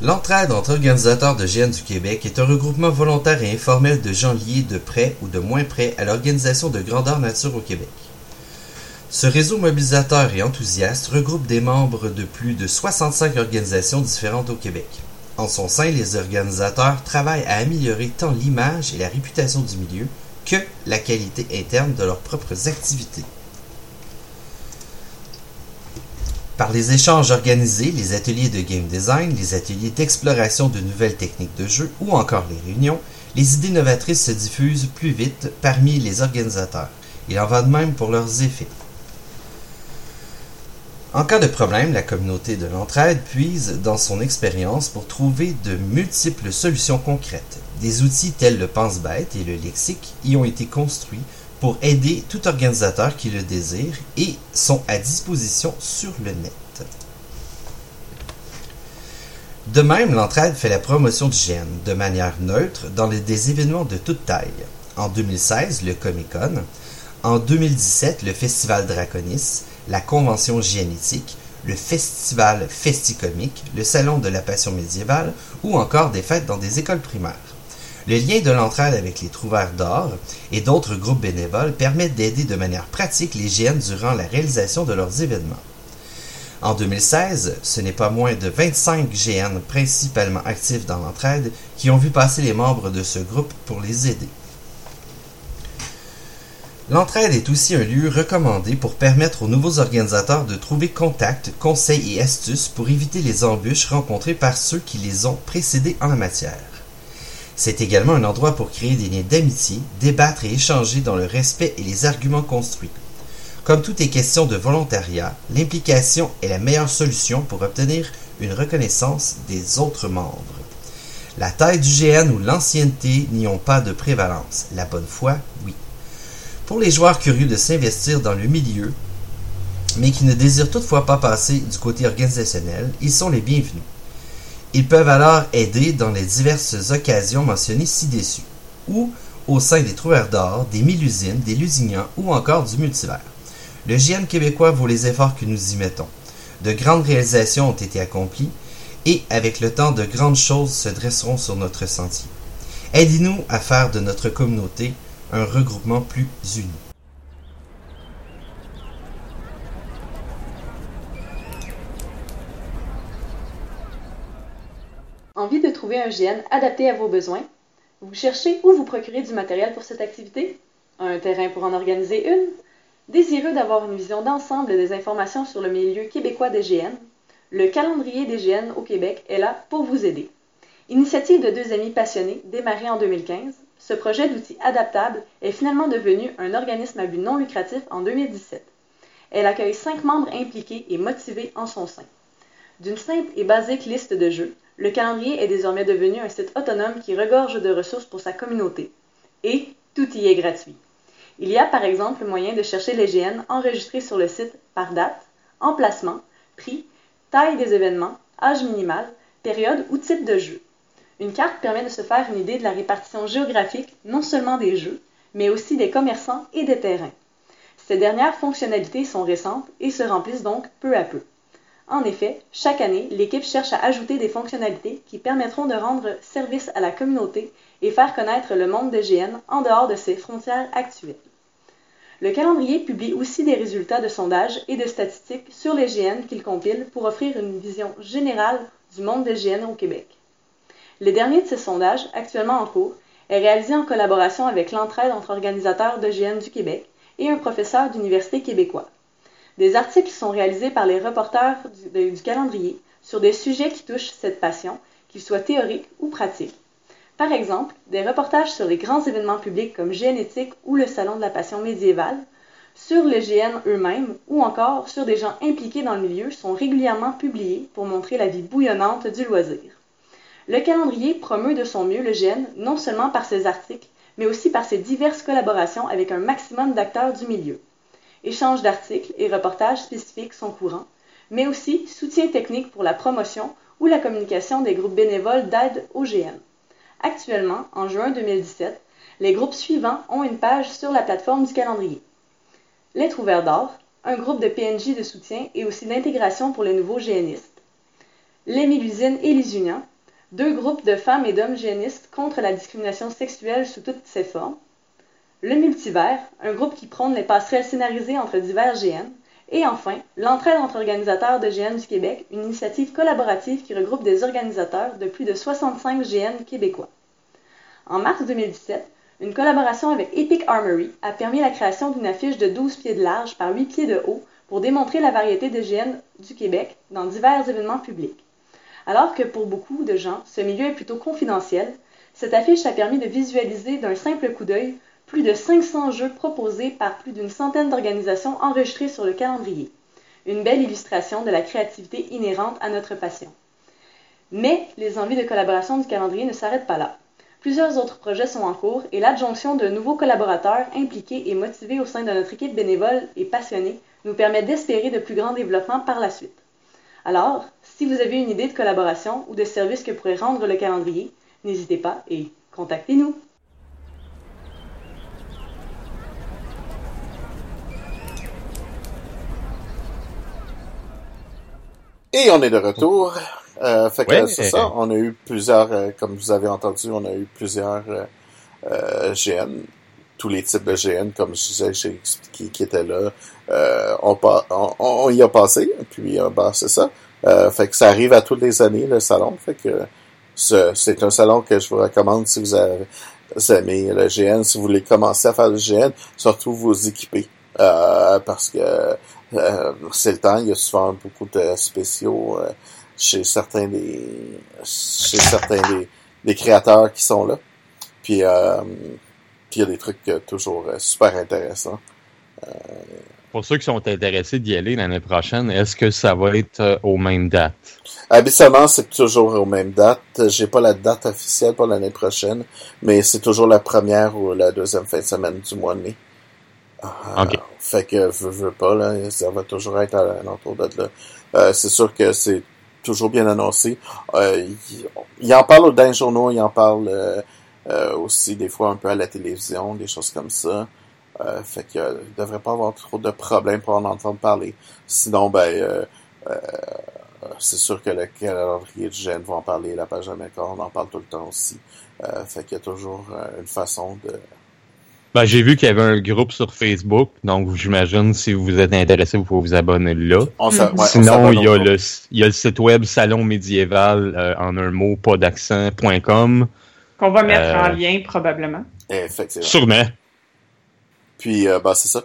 L'entraide entre organisateurs de GN du Québec est un regroupement volontaire et informel de gens liés de près ou de moins près à l'organisation de grandeur nature au Québec. Ce réseau mobilisateur et enthousiaste regroupe des membres de plus de 65 organisations différentes au Québec. En son sein, les organisateurs travaillent à améliorer tant l'image et la réputation du milieu que la qualité interne de leurs propres activités. Par les échanges organisés, les ateliers de game design, les ateliers d'exploration de nouvelles techniques de jeu ou encore les réunions, les idées novatrices se diffusent plus vite parmi les organisateurs. Il en va de même pour leurs effets. En cas de problème, la communauté de l'entraide puise dans son expérience pour trouver de multiples solutions concrètes. Des outils tels le pense-bête et le lexique y ont été construits pour aider tout organisateur qui le désire et sont à disposition sur le net. De même, l'entraide fait la promotion du GN de manière neutre dans des événements de toute taille. En 2016, le Comic Con. En 2017, le Festival Draconis, la Convention génétique, le Festival Festicomique, le Salon de la Passion médiévale ou encore des fêtes dans des écoles primaires. Le lien de l'entraide avec les trouvères d'or et d'autres groupes bénévoles permet d'aider de manière pratique les GN durant la réalisation de leurs événements. En 2016, ce n'est pas moins de 25 GN principalement actifs dans l'entraide qui ont vu passer les membres de ce groupe pour les aider. L'entraide est aussi un lieu recommandé pour permettre aux nouveaux organisateurs de trouver contacts, conseils et astuces pour éviter les embûches rencontrées par ceux qui les ont précédés en la matière. C'est également un endroit pour créer des liens d'amitié, débattre et échanger dans le respect et les arguments construits. Comme tout est question de volontariat, l'implication est la meilleure solution pour obtenir une reconnaissance des autres membres. La taille du GN ou l'ancienneté n'y ont pas de prévalence. La bonne foi, oui. Pour les joueurs curieux de s'investir dans le milieu, mais qui ne désirent toutefois pas passer du côté organisationnel, ils sont les bienvenus. Ils peuvent alors aider dans les diverses occasions mentionnées ci-dessus, ou au sein des trouvères d'or, des mille-usines, des lusignans ou encore du multivers. Le GN québécois vaut les efforts que nous y mettons. De grandes réalisations ont été accomplies, et avec le temps, de grandes choses se dresseront sur notre sentier. Aidez-nous à faire de notre communauté un regroupement plus uni. Envie de trouver un GN adapté à vos besoins? Vous cherchez où vous procurer du matériel pour cette activité? Un terrain pour en organiser une? Désireux d'avoir une vision d'ensemble des informations sur le milieu québécois des GN? Le calendrier des GN au Québec est là pour vous aider. Initiative de deux amis passionnés, démarrée en 2015, ce projet d'outil adaptable est finalement devenu un organisme à but non lucratif en 2017. Elle accueille cinq membres impliqués et motivés en son sein. D'une simple et basique liste de jeux, le calendrier est désormais devenu un site autonome qui regorge de ressources pour sa communauté. Et tout y est gratuit. Il y a par exemple le moyen de chercher les GN enregistrés sur le site par date, emplacement, prix, taille des événements, âge minimal, période ou type de jeu. Une carte permet de se faire une idée de la répartition géographique non seulement des jeux, mais aussi des commerçants et des terrains. Ces dernières fonctionnalités sont récentes et se remplissent donc peu à peu. En effet, chaque année, l'équipe cherche à ajouter des fonctionnalités qui permettront de rendre service à la communauté et faire connaître le monde GN en dehors de ses frontières actuelles. Le calendrier publie aussi des résultats de sondages et de statistiques sur les GN qu'il compile pour offrir une vision générale du monde GN au Québec. Le dernier de ces sondages, actuellement en cours, est réalisé en collaboration avec l'entraide entre organisateurs de GN du Québec et un professeur d'université québécois. Des articles sont réalisés par les reporters du, calendrier sur des sujets qui touchent cette passion, qu'ils soient théoriques ou pratiques. Par exemple, des reportages sur les grands événements publics comme Génétique ou le Salon de la Passion médiévale, sur les GN eux-mêmes ou encore sur des gens impliqués dans le milieu sont régulièrement publiés pour montrer la vie bouillonnante du loisir. Le calendrier promeut de son mieux le GN non seulement par ses articles, mais aussi par ses diverses collaborations avec un maximum d'acteurs du milieu. Échanges d'articles et reportages spécifiques sont courants, mais aussi soutien technique pour la promotion ou la communication des groupes bénévoles d'aide au GN. Actuellement, en juin 2017, les groupes suivants ont une page sur la plateforme du calendrier. L'être ouvert d'or, un groupe de PNJ de soutien et aussi d'intégration pour les nouveaux génistes. Les Mélusines et les Unions, deux groupes de femmes et d'hommes génistes contre la discrimination sexuelle sous toutes ses formes. Le Multivers, un groupe qui prône les passerelles scénarisées entre divers GN. Et enfin, l'entraide entre organisateurs de GN du Québec, une initiative collaborative qui regroupe des organisateurs de plus de 65 GN québécois. En mars 2017, une collaboration avec Epic Armory a permis la création d'une affiche de 12 pieds de large par 8 pieds de haut pour démontrer la variété des GN du Québec dans divers événements publics. Alors que pour beaucoup de gens, ce milieu est plutôt confidentiel, cette affiche a permis de visualiser d'un simple coup d'œil plus de 500 jeux proposés par plus d'une centaine d'organisations enregistrées sur le calendrier. Une belle illustration de la créativité inhérente à notre passion. Mais les envies de collaboration du calendrier ne s'arrêtent pas là. Plusieurs autres projets sont en cours et l'adjonction de nouveaux collaborateurs impliqués et motivés au sein de notre équipe bénévole et passionnée nous permet d'espérer de plus grands développements par la suite. Alors, si vous avez une idée de collaboration ou de service que pourrait rendre le calendrier, n'hésitez pas et contactez-nous. Et on est de retour. Euh, fait que c'est ça, on a eu plusieurs, euh, comme vous avez entendu, on a eu plusieurs euh, GN, tous les types de GN, comme je disais, j'ai expliqué, qui étaient là. on, on, on, y a passé, puis bah, c'est ça. Fait que ça arrive à toutes les années, le salon. Fait que c'est un salon que je vous recommande si vous avez aimé le GN, si vous voulez commencer à faire le GN, surtout vous équiper. parce que c'est le temps, il y a souvent beaucoup de spéciaux chez certains des chez certains créateurs qui sont là. Puis euh, puis il y a des trucs euh, toujours euh, super intéressants. Euh, Pour ceux qui sont intéressés d'y aller l'année prochaine, est-ce que ça va être aux mêmes dates? Habituellement, c'est toujours aux mêmes dates. J'ai pas la date officielle pour l'année prochaine, mais c'est toujours la première ou la deuxième fin de semaine du mois de mai. OK. Fait que, veux, veux pas, là, ça va toujours être à l'entour de là. c'est sûr que c'est toujours bien annoncé. Euh, il, en parle dans les journaux, il en parle euh, euh, aussi des fois un peu à la télévision, des choses comme ça. Fait que il devrait pas avoir trop de problèmes pour en entendre parler. Sinon, ben c'est sûr que le calendrier du gène va en parler, la page Américaine, on en parle tout le temps aussi. fait qu'il y a toujours une façon de ben, j'ai vu qu'il y avait un groupe sur Facebook, donc j'imagine si vous êtes intéressé, vous pouvez vous abonner là. Sinon, il y, a le, il y a le site web salon médiéval euh, en un mot, pas d'accent.com. Qu'on va mettre en euh, lien probablement. Effectivement. Sûrement. Puis, euh, ben, c'est ça.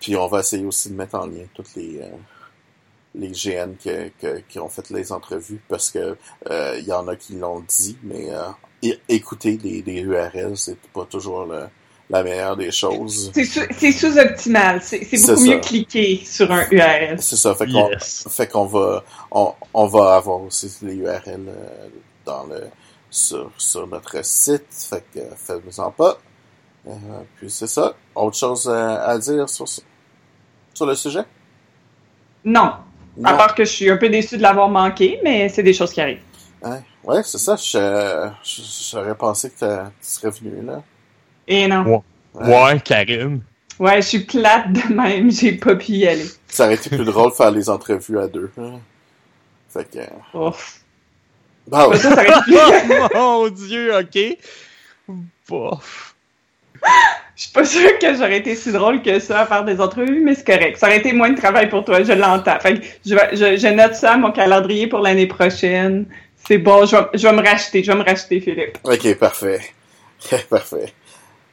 puis, on va essayer aussi de mettre en lien toutes les, les GN qui ont fait les entrevues parce que il y en a qui l'ont dit, mais écouter les, les URL, c'est pas toujours le la meilleure des choses. C'est sous-optimal. C'est beaucoup mieux cliquer sur un URL. C'est ça. Fait qu'on fait qu'on va on, on, va avoir aussi les URL euh, dans le sur, sur notre site. Fait que faites-vous-en pas. Euh, puis c'est ça. Autre chose à, dire sur, sur le sujet? Non. À part que je suis un peu déçu de l'avoir manqué, mais c'est des choses qui arrivent. Ouais, ouais c'est ça. J'aurais pensé que tu serais venu là. Et non. Ouais, Karine. Ouais, je suis plate de même, <laughs> j'ai pas pu y aller. Ça aurait été plus drôle de faire les entrevues à deux. Hein. Fait que. Ouf. Bah ouais. ça, <laughs> Mon dieu, ok. Bof. Je suis pas sûre que j'aurais été si drôle que ça à faire des entrevues, mais c'est correct. Ça aurait été moins de travail pour toi, je l'entends. Fait que je, je, note ça à mon calendrier pour l'année prochaine. C'est bon, je vais, me racheter, je vais me racheter, Philippe. Ok, parfait. <laughs> parfait.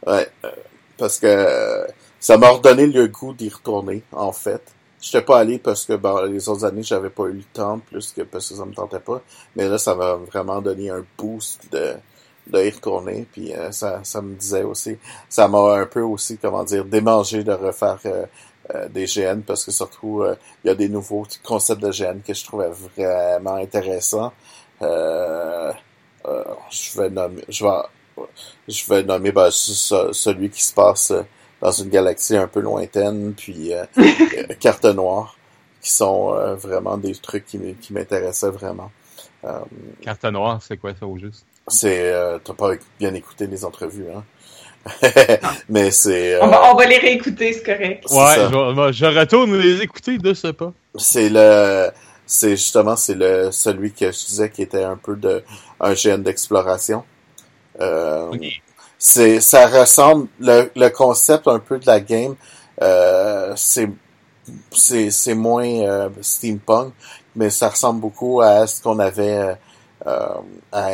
Ouais, euh, parce que euh, ça m'a redonné le goût d'y retourner, en fait. Je pas allé parce que les autres années, j'avais pas eu le temps, plus que parce que ça me tentait pas. Mais là, ça m'a vraiment donné un boost de, de y retourner. Puis euh, ça, ça me disait aussi, ça m'a un peu aussi, comment dire, démangé de refaire euh, euh, des GN parce que surtout euh, il y a des nouveaux concepts de GN que je trouvais vraiment intéressants. Euh, euh, je vais nommer, je vais, je vais nommer ben, ce- celui qui se passe dans une galaxie un peu lointaine, puis <laughs> Carte Noire, qui sont euh, vraiment des trucs qui, m'intéressaient vraiment. Euh, Carte noire, c'est quoi ça au juste? C'est, euh, t'as pas bien écouté les entrevues, hein? <laughs> Mais c'est. On, euh, va, on va les réécouter, c'est correct. C'est Ouais, je, je retourne les écouter de ce pas. C'est le, c'est justement c'est le celui que je disais qui était un peu de un GN d'exploration. Euh, C'est, ça ressemble le, le concept un peu de la game. Euh, c'est, c'est, c'est moins euh, steampunk, mais ça ressemble beaucoup à ce qu'on avait euh, à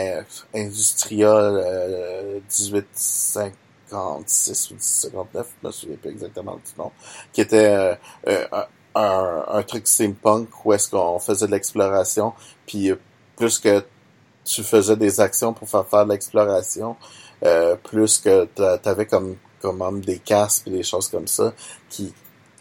Industria euh, 1856 ou 1859, je me souviens plus exactement du nom, qui était euh, euh, un, un truc steampunk où est-ce qu'on faisait de l'exploration, puis euh, plus que tu faisais des actions pour faire faire de l'exploration, euh, plus que t'a- t'avais comme comme même des casques et des choses comme ça, qui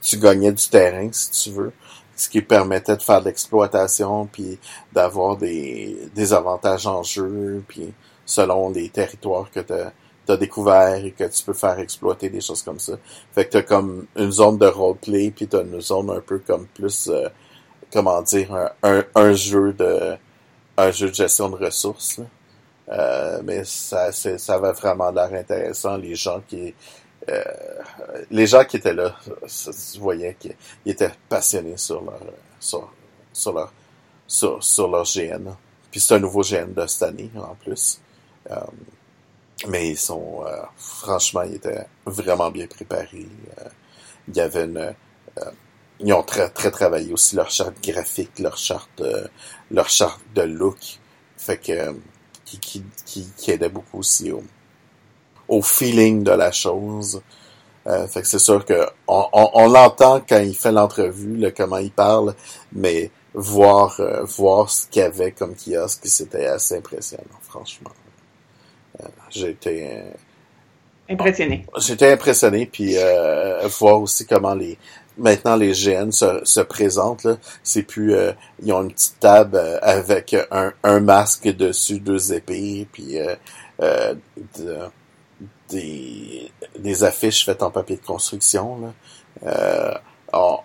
tu gagnais du terrain si tu veux, ce qui permettait de faire de l'exploitation puis d'avoir des des avantages en jeu puis selon les territoires que t'as as découvert et que tu peux faire exploiter des choses comme ça. Fait que t'as comme une zone de roleplay puis t'as une zone un peu comme plus euh, comment dire un, un, jeu de un jeu de gestion de ressources. Euh, mais ça, ça avait vraiment l'air intéressant. Les gens qui, euh, les gens qui étaient là, tu voyais qu'ils ils étaient passionnés sur leur, sur, sur leur, sur, leur GN. Puis c'est un nouveau GN de cette année en plus. Euh, mais ils sont, euh, franchement, ils étaient vraiment bien préparés. Euh, il y avait une, ils ont très, très travaillé aussi leur charte graphique, leur charte, leur charte de look. Fait que, qui, qui, qui, qui aidait beaucoup aussi au, au feeling de la chose. Euh, fait que c'est sûr que on, on, on l'entend quand il fait l'entrevue, comment il parle, mais voir, euh, voir ce qu'il y avait comme kiosque, c'était assez impressionnant, franchement. Euh, j'ai été, euh, Impressionné. J'étais impressionné, puis euh, voir aussi comment les maintenant les GN se, se présentent. Là. C'est plus euh, ils ont une petite table avec un, un masque dessus, deux épées, puis euh, euh, de- des, des affiches faites en papier de construction. Là. Euh,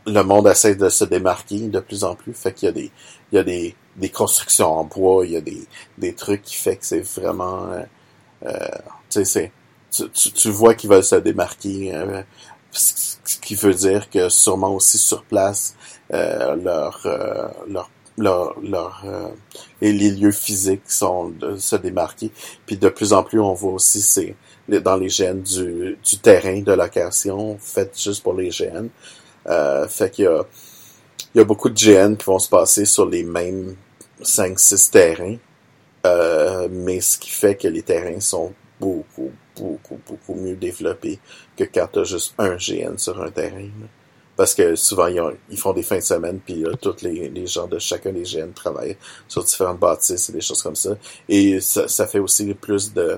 le monde essaie de se démarquer de plus en plus, fait qu'il y a des il y a des, des constructions en bois, il y a des, des trucs qui fait que c'est vraiment euh, euh, tu sais tu, tu, tu vois qu'ils veulent se démarquer, euh, ce qui veut dire que sûrement aussi sur place, euh, leur, euh, leur, leur, euh, les, lieux physiques sont de se démarquer. Puis de plus en plus, on voit aussi les- dans les gènes du, du terrain de location fait juste pour les GN. Euh, fait qu'il y a, il y a beaucoup de GN qui vont se passer sur les mêmes 5-6 terrains. Euh, mais ce qui fait que les terrains sont beaucoup, beaucoup, beaucoup mieux développés que quand tu as juste un GN sur un terrain. Parce que souvent, ils font des fins de semaine, puis là, tous les, les gens de chacun des GN travaillent sur différentes bâtisses et des choses comme ça. Et ça, ça fait aussi plus de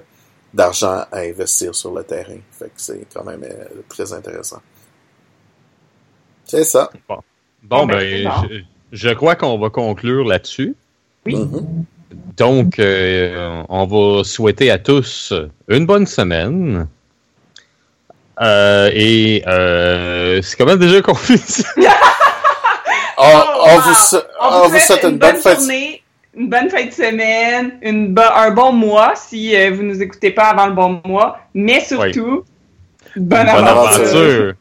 d'argent à investir sur le terrain. Fait que c'est quand même euh, très intéressant. C'est ça. Bon, Bon, ben, ben, je, je crois qu'on va conclure là-dessus. Oui. Donc, euh, on va souhaiter à tous une bonne semaine. Euh, et euh, c'est comment déjà qu'on fait ça? On, on vous, On on vous souhaite une bonne bonne fête. journée, une bonne fin de semaine, une bo- un bon mois si euh, vous nous écoutez pas avant le bon mois, mais surtout, bonne, Bonne aventure. aventure.